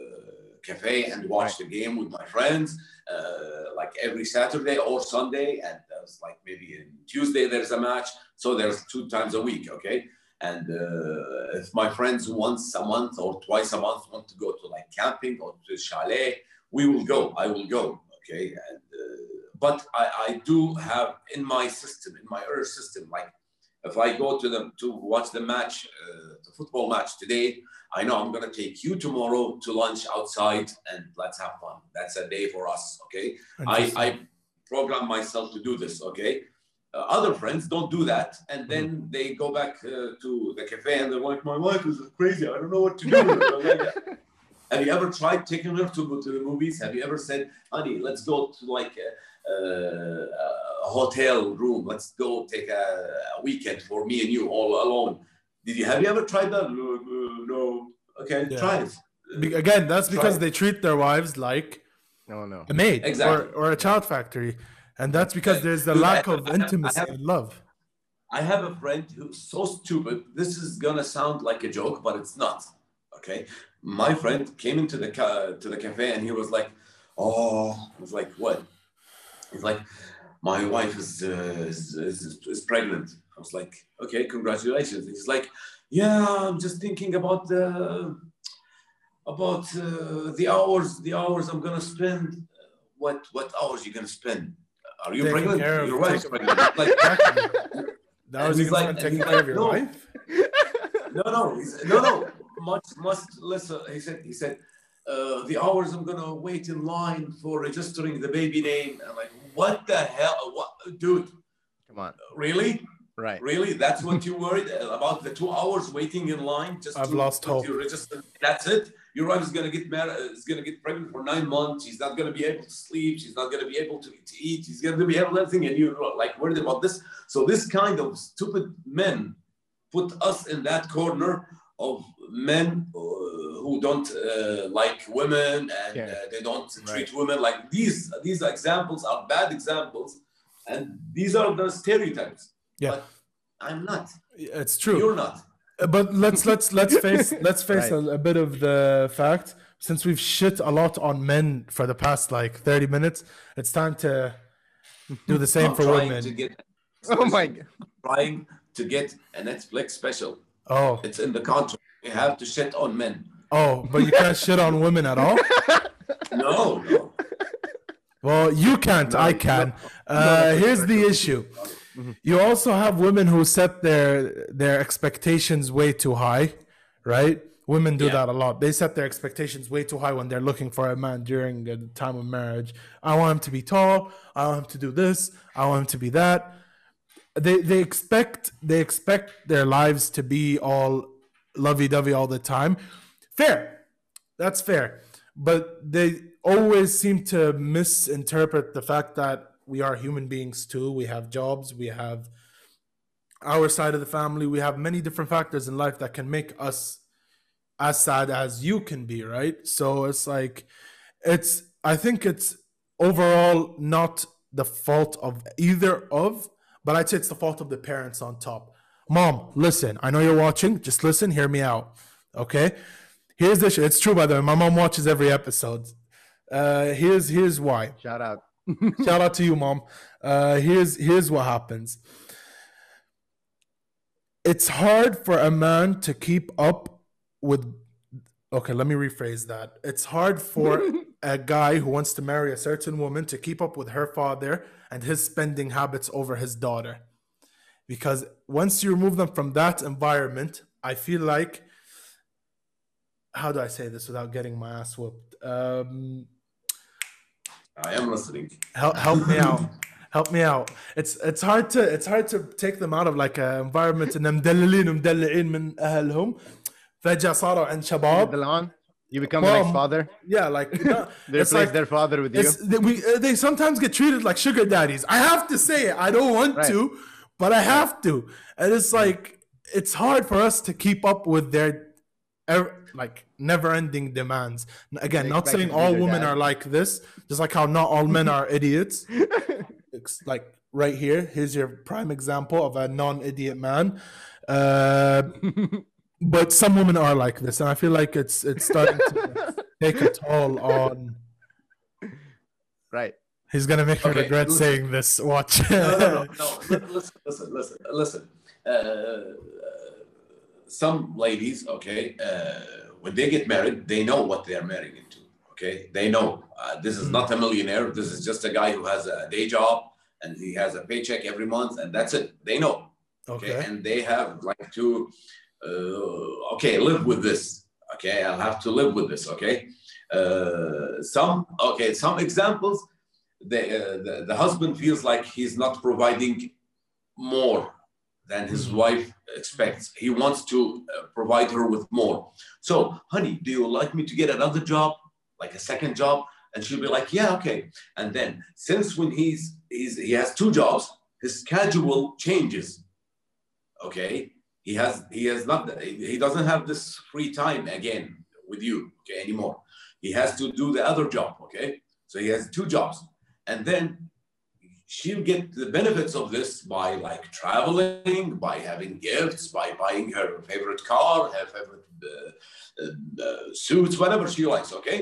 cafe and watch the game with my friends, uh, like every Saturday or Sunday, and there's like maybe Tuesday there's a match. So there's two times a week, okay? And uh, if my friends once a month or twice a month want to go to like camping or to the chalet, we will go. I will go, okay? And uh, but I, I do have in my system, in my earth system, like if I go to them to watch the match, uh, the football match today, I know I'm gonna take you tomorrow to lunch outside and let's have fun. That's a day for us, okay? I, I program myself to do this, okay? Uh, other friends don't do that, and then they go back uh, to the cafe and they're like, "My wife is crazy. I don't know what to do." Have you ever tried taking her to go to the movies? Have you ever said, "Honey, let's go to like a, a, a hotel room. Let's go take a, a weekend for me and you all alone"? Did you have you ever tried that? No, no, no. Okay, Yeah. try it. Be- again, that's Try because it. they treat their wives like No, no. a maid Exactly. or, or a child factory, and that's because there's a Dude, I- lack of I have- intimacy have- and love. I have a friend who's so stupid. This is gonna sound like a joke, but it's not. Okay, my friend came into the ca- to the cafe and he was like, "Oh," I was like, "What?" He's like, "My wife is uh, is, is is pregnant." I was like, "Okay, congratulations." He's like, "Yeah, I'm just thinking about the about uh, the hours the hours I'm gonna spend. What what hours you gonna spend? Are you Taking pregnant? Your wife's pregnant." Like, That was he's you like- taking care like, of your no. wife. no, no, no, no. Much, much less. uh, He said, he said, uh, the hours I'm gonna wait in line for registering the baby name. I'm like, what the hell, what, dude? Come on. Really, Right. really? That's what you worried about? The two hours waiting in line just I've to, lost to, hope. to register? That's it. Your wife is gonna get married. Is gonna get pregnant for nine months. She's not gonna be able to sleep. She's not gonna be able to, to eat. She's gonna be able to everything, and you're like worried about this. So this kind of stupid men put us in that corner of men uh, who don't uh, like women and Yeah. uh, they don't Right. treat women like these. These examples are bad examples, and these are the stereotypes. Yeah. But I'm not. It's true. You're not. But let's let's let's face let's face Right. a, a bit of the fact since we've shit a lot on men for the past like 30 minutes it's time to do the same I'm for trying women to get. Oh my. g- Trying to get a Netflix special. Oh. It's in the contract. You have to shit on men. oh but you can't shit on women at all? No, no. well you can't i can. uh here's the issue. You also have women who set their their expectations way too high right? Women do Yeah. that a lot. They set their expectations way too high when they're looking for a man during the time of marriage. I want him to be tall. I want him to do this. I want him to be that they they expect they expect their lives to be all lovey-dovey all the time. Fair. That's fair. But they always seem to misinterpret the fact that we are human beings too. We have jobs we have our side of the family we have many different factors in life that can make us as sad as you can be right? So it's like it's i think it's overall not the fault of either of but i'd say it's the fault of the parents on top mom listen i know you're watching just listen hear me out okay here's the sh- it's true by the way my mom watches every episode uh here's here's why Shout out. Shout out to you, mom. Uh, here's here's what happens. It's hard for a man to keep up with Okay, let me rephrase that. It's hard for a guy who wants to marry a certain woman to keep up with her father and his spending habits over his daughter. Because once you remove them from that environment, I feel like how do I say this without getting my ass whooped? Um, I am listening. help help me out. Help me out. It's it's hard to it's hard to take them out of like an environment انهم مدللين ومدلعين من اهلهم فجأة صاروا عند شباب Dilan, you become the next father. yeah like you know, They replace like their father with you. they, we, uh, they sometimes get treated like sugar daddies. I have to say it. I don't want Right. to, but I have to. And it's like it's hard for us to keep up with their like never-ending demands. Again, They not saying all women dad. are like this. Just like how not all men are idiots. It's like right here. Here's your prime example of a non-idiot man. Uh, but some women are like this, and I feel like it's it's starting to take a toll on. right. He's gonna make me Okay, regret listen. saying this. Watch. no, no, no, no. Listen, listen, listen, listen. Uh, some ladies, okay, uh, when they get married, they know what they are marrying into. Okay, they know uh, this is not a millionaire. This is just a guy who has a day job and he has a paycheck every month, and that's it. They know. Okay, okay. and they have like to, uh, okay, live with this. Okay, I'll have to live with this. Okay, uh, some okay, some examples the, uh, the the husband feels like he's not providing more than his Mhm. wife expects. He wants to uh, provide her with more. So, honey, do you like me to get another job, like a second job? And she'll be like, yeah, okay. And then, since when he's he's he has two jobs, his schedule changes. Okay, he has he has not he doesn't have this free time again with you okay anymore. He has to do the other job. Okay, so he has two jobs and then she'll get the benefits of this by like traveling, by having gifts, by buying her favorite car, her favorite uh, uh, suits, whatever she likes. Okay,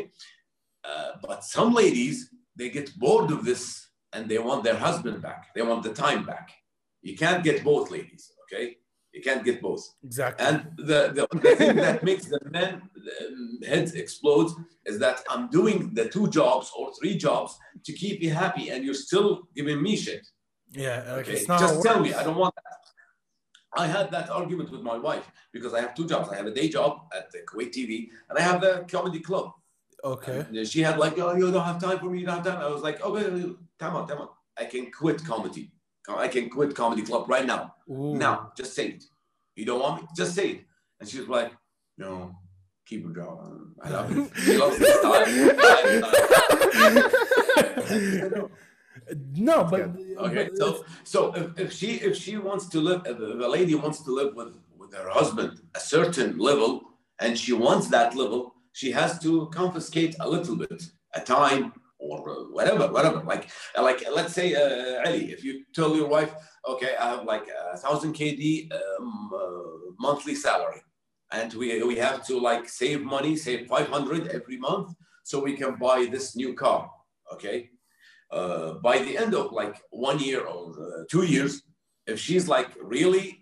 uh, but some ladies they get bored of this and they want their husband back. They want the time back. You can't get both, ladies. Okay, you can't get both. Exactly. And the, the, the thing that makes the men um, heads explode is that I'm doing the two jobs or three jobs to keep you happy, and you're still giving me shit. yeah. Like Okay, it's not. just tell me. I don't want that. I had that argument with my wife because I have two jobs. I have a day job at the Kuwait TV, and I have the comedy club. Okay. And she had like, oh, you don't have time for me. You don't have time. I was like, okay, time on, time on. I can quit comedy. I can quit comedy club right now. Ooh. Now, just say it. You don't want me? Just say it. And she was like, no, keep it going. I love it. She loves this style. no, but uh, okay, but so so if, if she if she wants to live, if the lady wants to live with with her husband a certain level, and she wants that level, she has to confiscate a little bit, a time or whatever, whatever. Like like let's say uh, Ali, if you tell your wife, okay, I have like a thousand KD um, uh, monthly salary, and we we have to like save money, save five hundred every month, so we can buy this new car. Okay, uh, by the end of like one year or uh, two years, if she's like really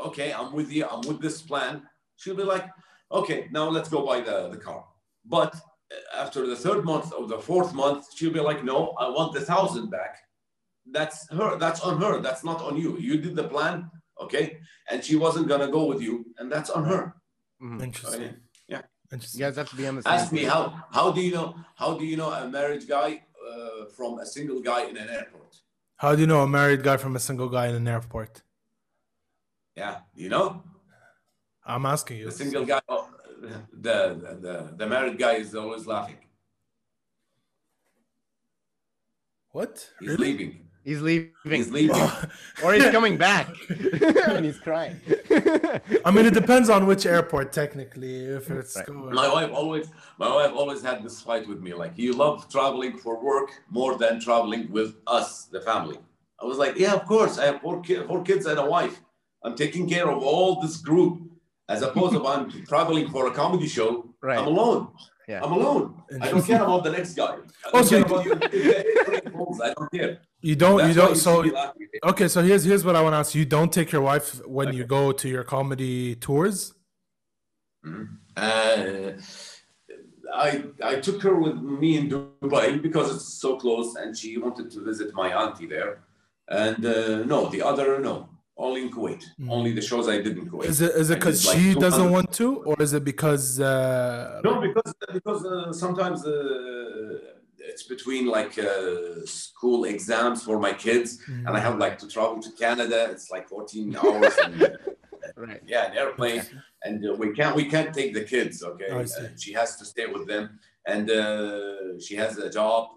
okay, I'm with you, I'm with this plan, she'll be like, okay, now let's go buy the, the car. But after the third month or the fourth month, she'll be like, no, I want the thousand back. That's her, that's on her, that's not on you. You did the plan, okay, and she wasn't gonna go with you, and that's on her. Mhm. interesting. Okay. Interesting. You guys have to be on the same. Ask me page. how how do you know how do you know a married guy uh, from a single guy in an airport? How do you know a married guy from a single guy in an airport? Yeah, you know I'm asking you. the single guy, oh, the, the the the married guy is always laughing. What? He's Really? leaving. He's leaving. He's leaving. or he's coming back. and he's crying. I mean, it depends on which airport, technically. If it's Right. going. My wife always, my wife always had this fight with me. Like, you love traveling for work more than traveling with us, the family. I was like, yeah, of course. I have four, ki- four kids and a wife. I'm taking care of all this group. As opposed to I'm traveling for a comedy show, Right. I'm alone. Yeah. I'm alone. I don't care about the next guy. I don't Also, care you- about the- the- the. I don't care. You don't. That's you don't. So see me laughing. okay. So here's here's what I want to ask. You don't take your wife when you go to your comedy tours. Mhm. Uh, I I took her with me in Dubai because it's so close, and she wanted to visit my auntie there. And uh, no, the other no, only in Kuwait. Mm. Only the shows I did in Kuwait. Is it is it because did like she doesn't want to, or is it because uh, No, because because uh, sometimes uh, it's between like uh, school exams for my kids, and I have like to travel to Canada. It's like 14 hours. and, Right. yeah, an airplane, and uh, we can't we can't take the kids. Okay, I see. Uh, she has to stay with them, and uh, she has a job.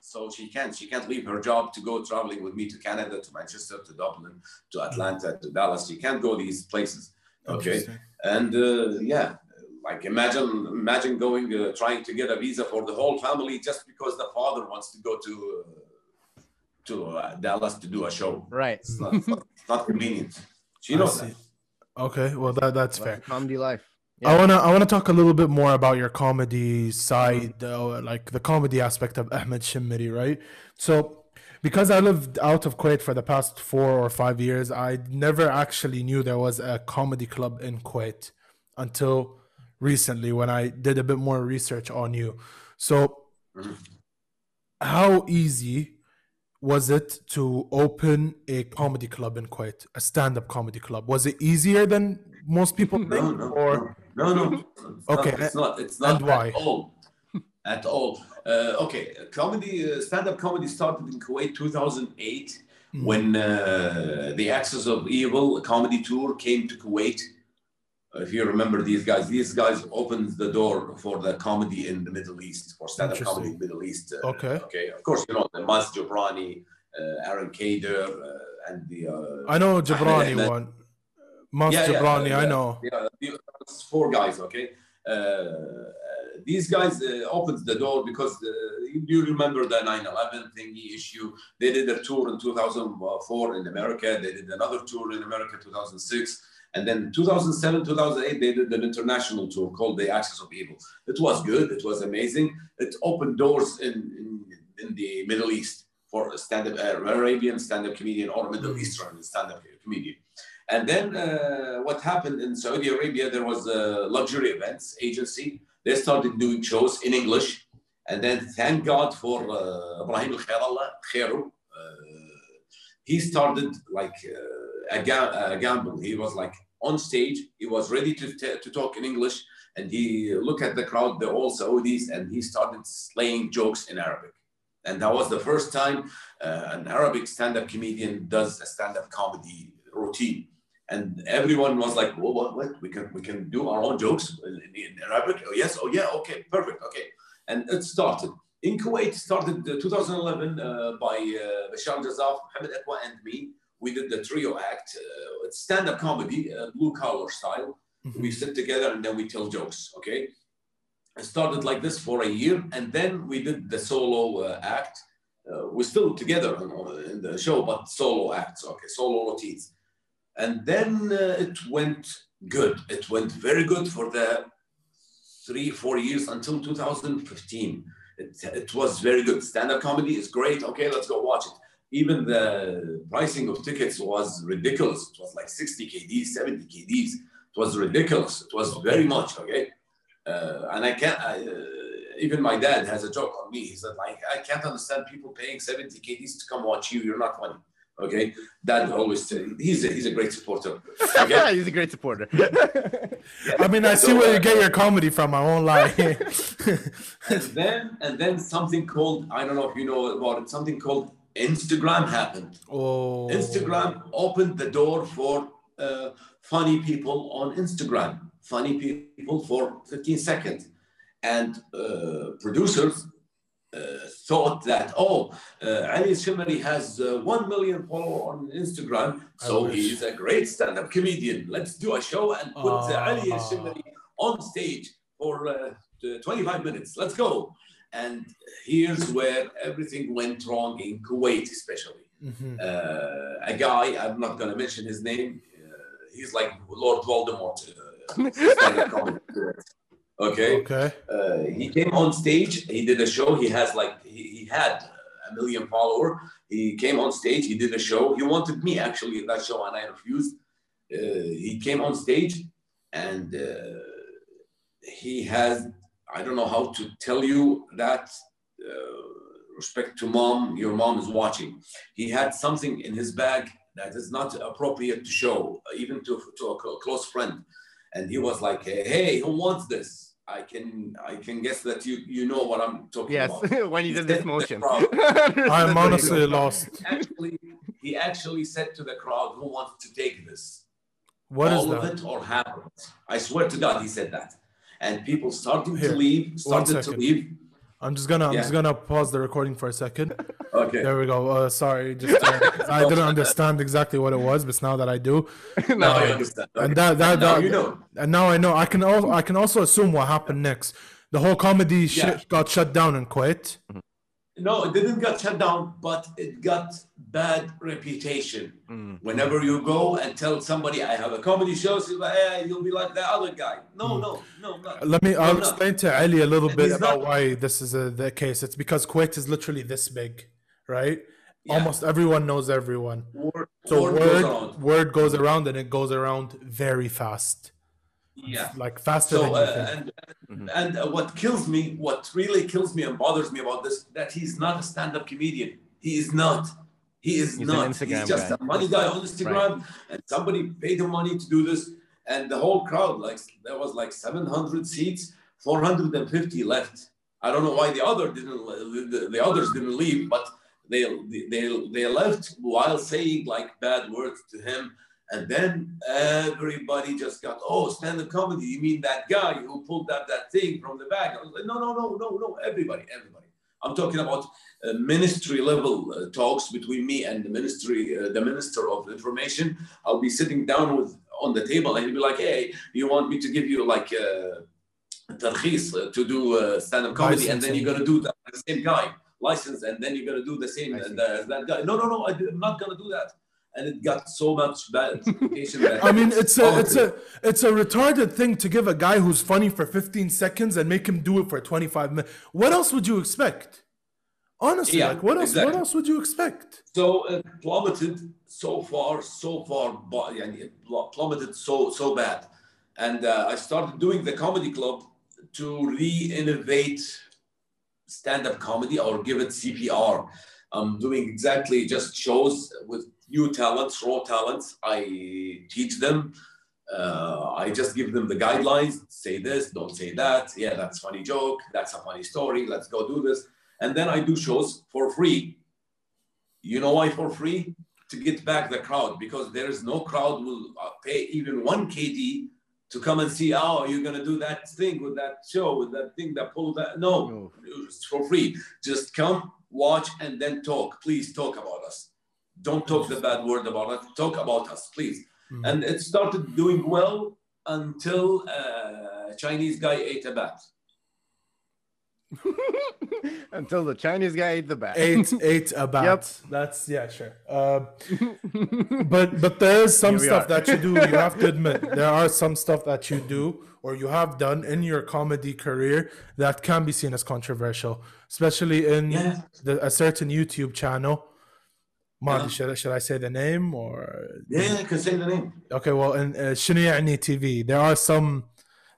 So she can't she can't leave her job to go traveling with me to Canada, to Manchester, to Dublin, to Atlanta, to Dallas. She can't go these places. Okay, and uh, yeah like imagine imagine going uh, trying to get a visa for the whole family just because the father wants to go to uh, to uh, dallas to do a show Right. it's not, it's not, it's not convenient she I knows that Okay, well that that's fair. Comedy life. I wanna I wanna talk a little bit more about your comedy side, uh, like the comedy aspect of Ahmed Shimmiri, right? So, because I lived out of Kuwait for the past four or five years, I never actually knew there was a comedy club in Kuwait until recently when I did a bit more research on you. So, how easy was it to open a comedy club in Kuwait, a stand-up comedy club? Was it easier than most people think, no no or no no, no. It's Okay, not, it's not it's not and why? at all at all uh, okay comedy uh, stand-up comedy started in kuwait 2008 Mm. when uh, the Axis of Evil comedy tour came to Kuwait. If you remember these guys, these guys opened the door for the comedy in the Middle East, for stand-up comedy in the Middle East. Uh, Okay. Okay. Of course, you know the Maz Jobrani, uh, Aron Kader, uh, and the. Uh, I know Jobrani Ahmed. one. Maz Yeah, yeah, I know. yeah, four guys. Okay. Uh, these guys uh, opened the door because uh, you- remember the 9/11 thingy issue. They did a tour in 2004 in America. They did another tour in America 2006. And then 2007, 2008, they did an international tour called The Axis of Evil. It was good. It was amazing. It opened doors in, in, in the Middle East for a stand-up uh, Arabian stand-up comedian or Middle Mm. Eastern stand-up comedian. And then uh, what happened in Saudi Arabia, there was a luxury events agency. They started doing shows in English. And then thank God for uh, Ibrahim Al-Khairallah, Khairu. Uh, he started like uh, a, ga- a gamble. He was like on stage. He was ready to, t- to talk in English. And he looked at the crowd, they're all Saudis, and he started slaying jokes in Arabic. And that was the first time uh, an Arabic stand-up comedian does a stand-up comedy routine and everyone was like, "Well, what, what? We can we can do our own jokes in, Arabic? Oh yes, oh yeah, okay, perfect, okay." And it started in Kuwait. Started uh, 2011 uh, by uh, Bashar Jazaf, Mohammed Ekwa, and me. We did the trio act. Uh, it's stand-up comedy, uh, blue collar style. Mhm. We sit together and then we tell jokes. Okay. It started like this for a year, and then we did the solo uh, act. Uh, we're still together in, in the show, but solo acts. Okay, solo routines and then uh, it went good. It went very good for the three, four years until 2015. It, it was very good. Stand-up comedy is great. Okay, let's go watch it. Even the pricing of tickets was ridiculous. It was like 60 KDs, 70 KDs. It was ridiculous. It was very much okay. Uh, and I can't. I, uh, even my dad has a joke on me. He said, like, I can't understand people paying 70 KDs to come watch you. You're not funny. Okay, Dad always say he's a, he's a great supporter. Okay, He's a great supporter. I mean, I see where you get your comedy from. I won't lie. and then and then something called I don't know if you know about it. Something called Instagram happened. oh, Instagram opened the door for uh, funny people on Instagram. Funny people for 15 seconds, and uh, producers. Uh, thought that oh uh, Ali Shimari has uh, 1 million followers on Instagram so he's a great stand-up comedian let's do a show and put uh, Ali Ah. Shimari on stage for uh, 25 minutes let's go and here's where everything went wrong in Kuwait especially Mhm. uh, a guy I'm not going to mention his name uh, he's like Lord Voldemort uh. okay Okay. uh, he came on stage. He did a show. He has like he, he had a million follower. He came on stage. He did a show. He wanted me actually in that show, and I refused. Uh, he came on stage, and uh, he has I don't know how to tell you that. Uh, respect to mom, your mom is watching. He had something in his bag that is not appropriate to show, even to, to a close friend. And he was like, "Hey, who wants this?" I can I can guess that you you know what I'm talking Yes, about. when you He did this said to the motion. I'm honestly what lost. actually, he actually said to the crowd, "Who wants to take this? What is All of that? it or half of it?" I swear to God, he said that, and people starting Here, to leave, started to leave. I'm just gonna I'm Yeah. just gonna pause the recording for a second. Okay. There we go. Uh, sorry, just uh, I didn't understand exactly what it was, but now that I do, Now I understand. and Okay. that that, Now that you know. and now I know. I can also I can also assume what happened next. The whole comedy Yeah. shit got shut down in Kuwait. No, it didn't get shut down, but it got bad reputation. Mm. Whenever you go and tell somebody I have a comedy show, so you'll, be, hey, you'll be like the other guy. No, Hmm. no, no, not. Let me. I'll No, no. explain to Ali a little bit he's about not- why this is uh the case. It's because Kuwait is literally this big, right? Yeah. Almost everyone knows everyone. Word, So word word goes word goes around and it goes around very fast, Yeah. like faster So than you uh, think. and Mhm. and uh, what kills me, what really kills me and bothers me about this, that he's not a stand-up comedian. He is not. He is He's not. Instagram he's just guy. a money guy on Instagram, and somebody paid him money to do this. And the whole crowd, like there was like 700 seats, 450 left. I don't know why the other didn't, the, the others didn't leave, but they they they left while saying like bad words to him. And then everybody just got, oh, stand-up comedy. You mean that guy who pulled up that thing from the bag? I was like, no, no, no, no, no. Everybody, everybody. I'm talking about uh, ministry level uh, talks between me and the ministry, uh, the minister of information. I'll be sitting down with on the table, and he'll be like, "Hey, you want me to give you like uh, tarkhis uh, to do uh, stand-up comedy, and then you're gonna do that the same guy license, and then you're gonna do the same as that, guy." No, no, no. I'm not gonna do that. And it got so much bad I mean, it's a it's a it's a retarded thing to give a guy who's funny for 15 seconds and make him do it for 25 minutes. What else would you expect? Honestly, Yeah, like what else? What else would you expect? So it plummeted so far, so far, it plummeted so so bad, and uh, I started doing the comedy club to re-innovate stand-up comedy or give it CPR. I'm doing exactly just shows with new talents, raw talents. I teach them. Uh, I just give them the guidelines. Say this, don't say that. Yeah, that's funny joke. That's a funny story. Let's go do this. And then I do shows for free you know why for free? To get back the crowd because there is no crowd will uh, pay even one KD to come and see. Oh, you're gonna do that thing with that show with that thing that pull that. No, it's for free. Just come, watch, and then talk. Please talk about us. Don't talk the bad word about us. Talk about us, please. Mhm. And it started doing well until uh, Chinese guy ate a bat. Until the Chinese guy ate the bat. Eight eight about. That's yeah, sure. Uh, but but there is some stuff are. that you do. You have to admit there are some stuff that you do or you have done in your comedy career that can be seen as controversial, especially in Yeah. the, a certain YouTube channel. Marty, Yeah. should, I- should I say the name or Yeah, I can say the name. okay? Well, in uh, شنو يعني TV, there are some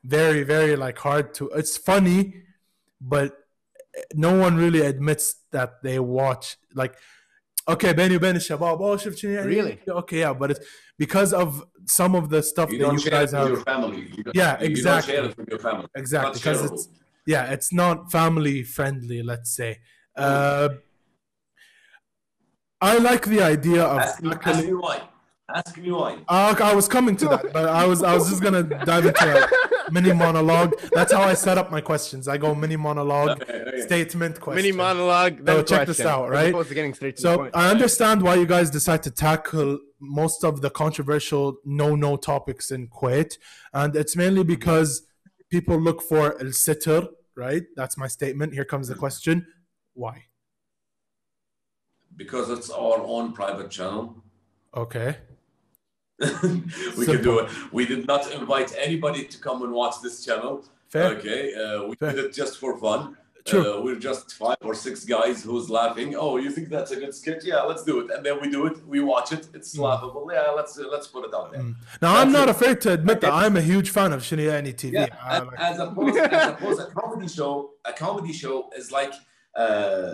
very very like hard to. It's funny, but no one really admits that they watch like. Okay, بيني وبين الشباب oh شفت شنو يعني Really? okay yeah but it's because of some of the stuff You that don't you share guys it with have your family. You don't- Yeah, you- You exactly. don't share it with your family. exactly Not because shareable. it's yeah it's not family friendly let's say uh i like the idea of Ask me, ask me why. Ask me why. Uh, I was coming to that, but I was I was just gonna dive into a mini monologue. That's how I set up my questions. I go mini monologue, Okay, okay. statement, question. Mini monologue. Then So check this out, right? to getting straight to the So point. I understand why you guys decide to tackle most of the controversial no-no topics in Kuwait, and it's mainly because people look for el sitr, right? That's my statement. Here comes the question: Why? Because it's our own private channel. Okay. we can do it. We did not invite anybody to come and watch this channel. Fair. Okay, uh, we Fair. did it just for fun. True. Uh, we're just five or six guys who's laughing. Oh, you think that's a good skit? Yeah, let's do it. And then we do it. We watch it. It's Mm. laughable. Yeah, let's uh, let's put it out there. Now I'm not it. afraid to admit that I'm a huge fan of Shiniani TV. Yeah, and like- as opposed as opposed a comedy show, a comedy show is like uh,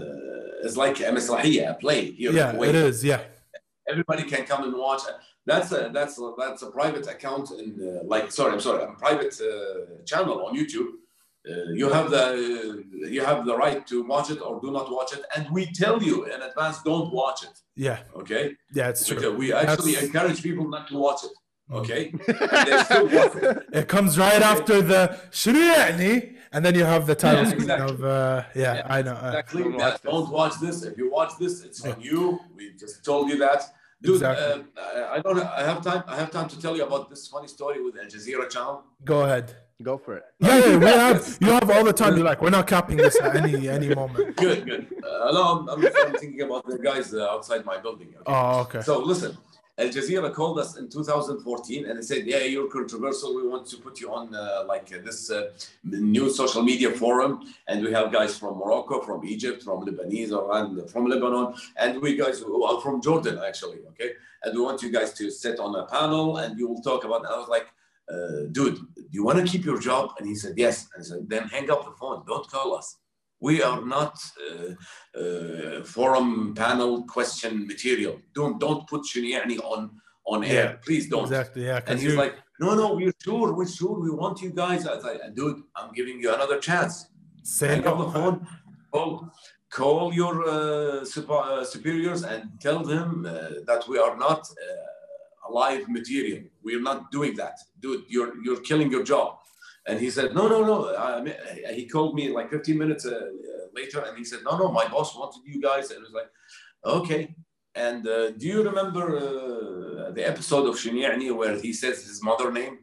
is like a مسرحية, a play here. in yeah, Kuwait. it is. Yeah, everybody can come and watch. That's a that's a, that's a private account in uh, like sorry I'm sorry a private uh, channel on YouTube. Uh, you have the you have the right to watch it or do not watch it, and we tell you in advance don't watch it. yeah, Okay, yeah. It's because true. we actually That's- encourage people not to watch it. Okay, and they still watch it. It comes right Okay. after the Shiniani, and then you have the title Yeah, screen exactly. of. Uh, yeah, Yeah, I know. uh, Exactly. Don't watch this. don't watch this. If you watch this, it's on you. We just told you that. Dude, Exactly. uh, I- I don't. I have time. I have time to tell you about this funny story with Al Jazeera channel. Go ahead. Go for it. Yeah, yeah, we have. You have all the time. You're like, we're not capping this at any any moment. Good, good. Uh, no, I'm, I'm, I'm thinking about the guys uh, outside my building. okay? Oh, okay. So listen, Al Jazeera called us in 2014 and they said, "Yeah, you're controversial. We want to put you on uh, like uh, this uh, new social media forum, and we have guys from Morocco, from Egypt, from Lebanese, and from Lebanon, and we guys are from Jordan actually. Okay, and we want you guys to sit on a panel and you will talk about." I was like. Uh, dude, do you want to keep your job? And he said, yes. And I said, then hang up the phone. Don't call us. We are not uh, uh, forum panel question material. Don't don't put Shuniani on on air. Yeah, Please don't. Exactly. Yeah. And he's like, no, no, we're sure, we're sure, we want you guys. I was like, dude, I'm giving you another chance. say Hang up the phone. Call, call your uh, super, uh, superiors and tell them uh, that we are not uh, alive material. We're not doing that, dude. You're you're killing your job. And he said, no, no, no. I mean, he called me like 15 minutes uh, later, and he said, no, no, my boss wanted you guys. And it was like, okay. And uh, do you remember uh, the episode of Shuniani where he says his mother name?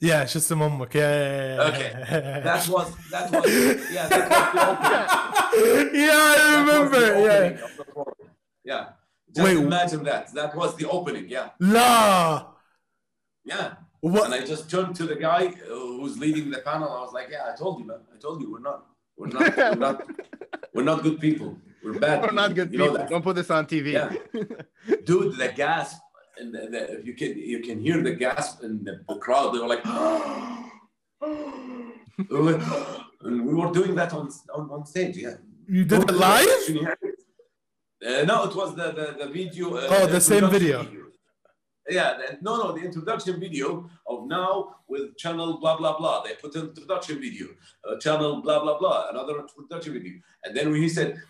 Yeah, just a moment. Yeah. yeah, yeah, Okay. That was that was yeah that was the opening. yeah, I That was the remember. Yeah. opening of the forum. Yeah. Just Wait. imagine that. That was the opening. Yeah. La. Yeah. What? And I just turned to the guy uh, who's leading the panel. I was like, "Yeah, I told you, man. I told you, we're not, we're not, we're not, we're not good people. We're bad. We're not good You people. Don't put this on TV. Yeah. dude. The gasp and the, the, if you can, you can hear the gasp in the, the crowd. They were like, They were like, and we were doing that on on, on stage. Yeah. You did it live? Uh, no, it was the the, the video. Uh, Oh, the same introduction video. Yeah, the, no, no, the introduction video of now with channel blah blah blah. They put an introduction video, uh, channel blah blah blah, another introduction video, and then when he said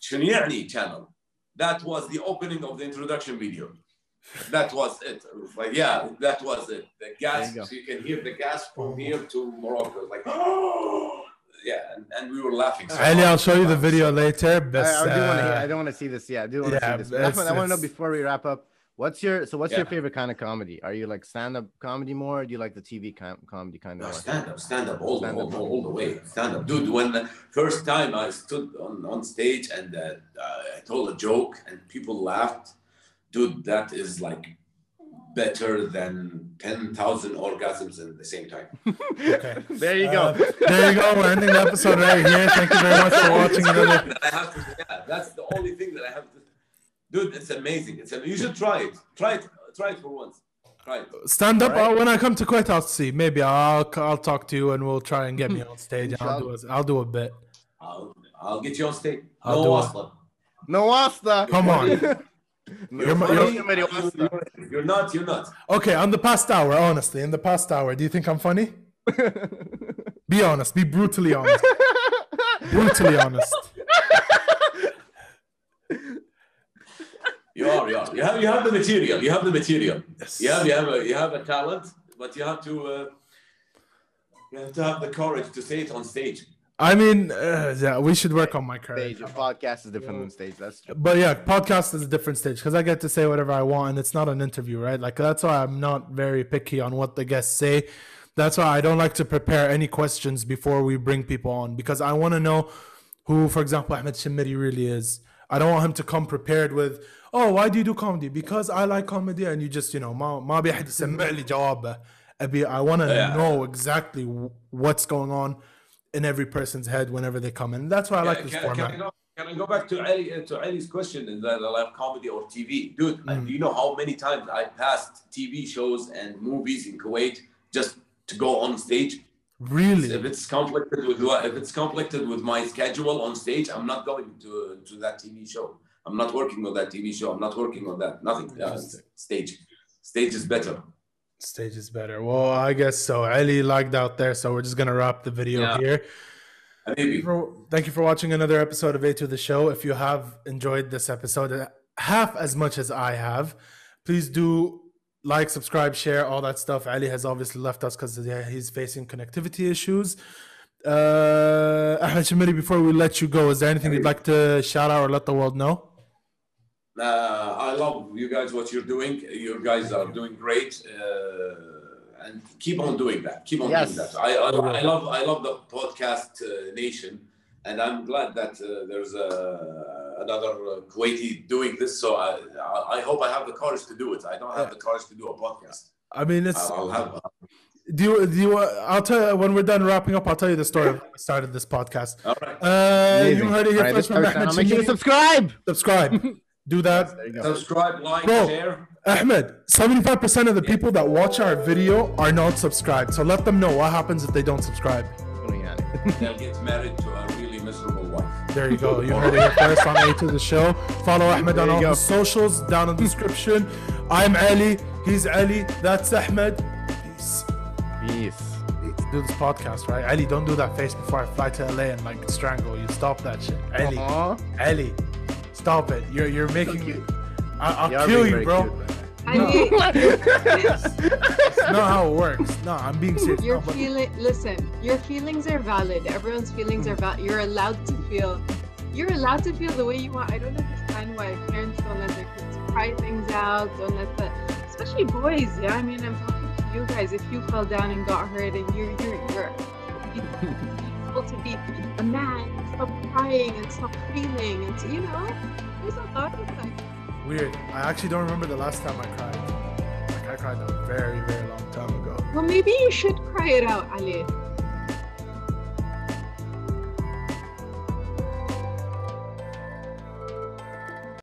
Shuniani channel, that was the opening of the introduction video. That was it. It was like, yeah, that was it. The gasp, There you so you can hear the gasp from here to Morocco. It's like, yeah, and, and we were laughing. So Ali. I'll show you the video later. But I, I do want to. uh, I don't want to see this. Yeah, I do want to yeah, see this. I want to know before we wrap up. What's your so? What's your favorite kind of comedy? Are you like stand-up comedy more? Or do you like the TV com- comedy kind of? more? stand up, stand up, all, Stand all, up. all, all the way. Stand up. Dude, when the first time I stood on, on stage and uh, I told a joke and people laughed, dude, that is like better than 10,000 orgasms at the same time. okay. There you go. Uh, there you go. We're ending the episode right here. Thank you very much for watching another. That I have to, yeah, that's the only thing that I have to. Dude, it's amazing. It's a, you should try it. Try it. Try it for once. Try it. Stand up. Alright. Uh, when I come to Kuwait, I'll see. Maybe I'll I'll talk to you and we'll try and get me on stage. I'll do a, I'll do a bit. I'll, I'll get you on stage. I'll no do it. Aslan. No wasta. Come on. You're you're- somebody You're, wasta. you're- you're not. You're not. Okay, on the past hour, honestly, in the past hour, do you think I'm funny? Be honest. Be brutally honest. brutally honest. You are, you are. You have, you have the material. You have the material. Yes. You have, you have, a, you have a talent, but you have to, uh, you have to have the courage to say it on stage. I mean, uh, yeah, we should work on my courage. Stage. Podcast is different than stage. That's true. But yeah, podcast is a different stage because I get to say whatever I want, and it's not an interview, right? Like that's why I'm not very picky on what the guests say. That's why I don't like to prepare any questions before we bring people on because I want to know who, for example, Ahmed Shimiri really is. I don't want him to come prepared with, "Oh, why do you do comedy?" Because I like comedy, and you just, you know, ما ما بيحد يسمع لي جوابه. أبي- I want to Yeah. know exactly wh- what's going on in every person's head whenever they come in. That's why I like this can, format. Can I, go, can I go back to Ali uh, to Ali's question? Is that I love comedy or TV, dude? uh, Mm. Do you know how many times I passed TV shows and movies in Kuwait just to go on stage? really? If it's conflicted with what- if it's conflicted with my schedule on stage, I'm not going to to that TV show. I'm not working on that TV show. I'm not working on that. Nothing. Interesting. stage. Stage is better. Stage is better. Well, I guess so. Ali lagged out there, so we're just gonna wrap the video Yeah. here. Maybe. For- Thank you for watching another episode of A to the Show. If you have enjoyed this episode uh, half as much as I have, please do like, subscribe, share, all that stuff. Ali has obviously left us because he's facing connectivity issues. Uh, Ahmed Shamiri, before we let you go, is there anything you'd like to shout out or let the world know? Uh, I love you guys. What you're doing. You guys are doing great. Uh, and keep on doing that. Keep on Yes. doing that. I, I, I love I love the podcast uh, nation, and I'm glad that uh, there's uh, another uh, Kuwaiti doing this. So I, I I hope I have the courage to do it. I don't have the courage to do a podcast. I mean, it's I'll, I'll have. do you do you? I'll tell you when we're done wrapping up. I'll tell you the story of how I started this podcast. All right. Uh, you heard it here All right, first this from time, Make sure you subscribe. Subscribe. Do that. There you go. Subscribe, like, Bro. share. Ahmed, 75% of the people that watch our video are not subscribed. So let them know what happens if they don't subscribe. They'll get married to a really miserable wife. There you go. You heard it here first on A to the show. Follow Ahmed on There all go. his socials down in the description. I'm Ali. He's Ali. That's Ahmed. Peace. Peace. Let's do this podcast, right? Ali, don't do that face before I fly to LA and like strangle you. Stop that shit. Ali. Aw. Ali. Stop it. You're you're making me. I, I'll You kill you, bro. cute, man. Ali, That's not how it works. No, I'm being serious. your No, but- feeling. Listen, your feelings are valid. Everyone's feelings are valid. You're allowed to feel. You're allowed to feel the way you want. I don't understand why parents don't let their kids cry things out. Don't let the, especially boys. Yeah, I mean, I'm talking to you guys. If you fell down and got hurt, and you're you're you're able to be a man, and stop crying and stop feeling, and you know, there's a lot of that. Weird. I actually don't remember the last time I cried. Like I cried a very, very long time ago. Well, maybe you should cry it out, Ali.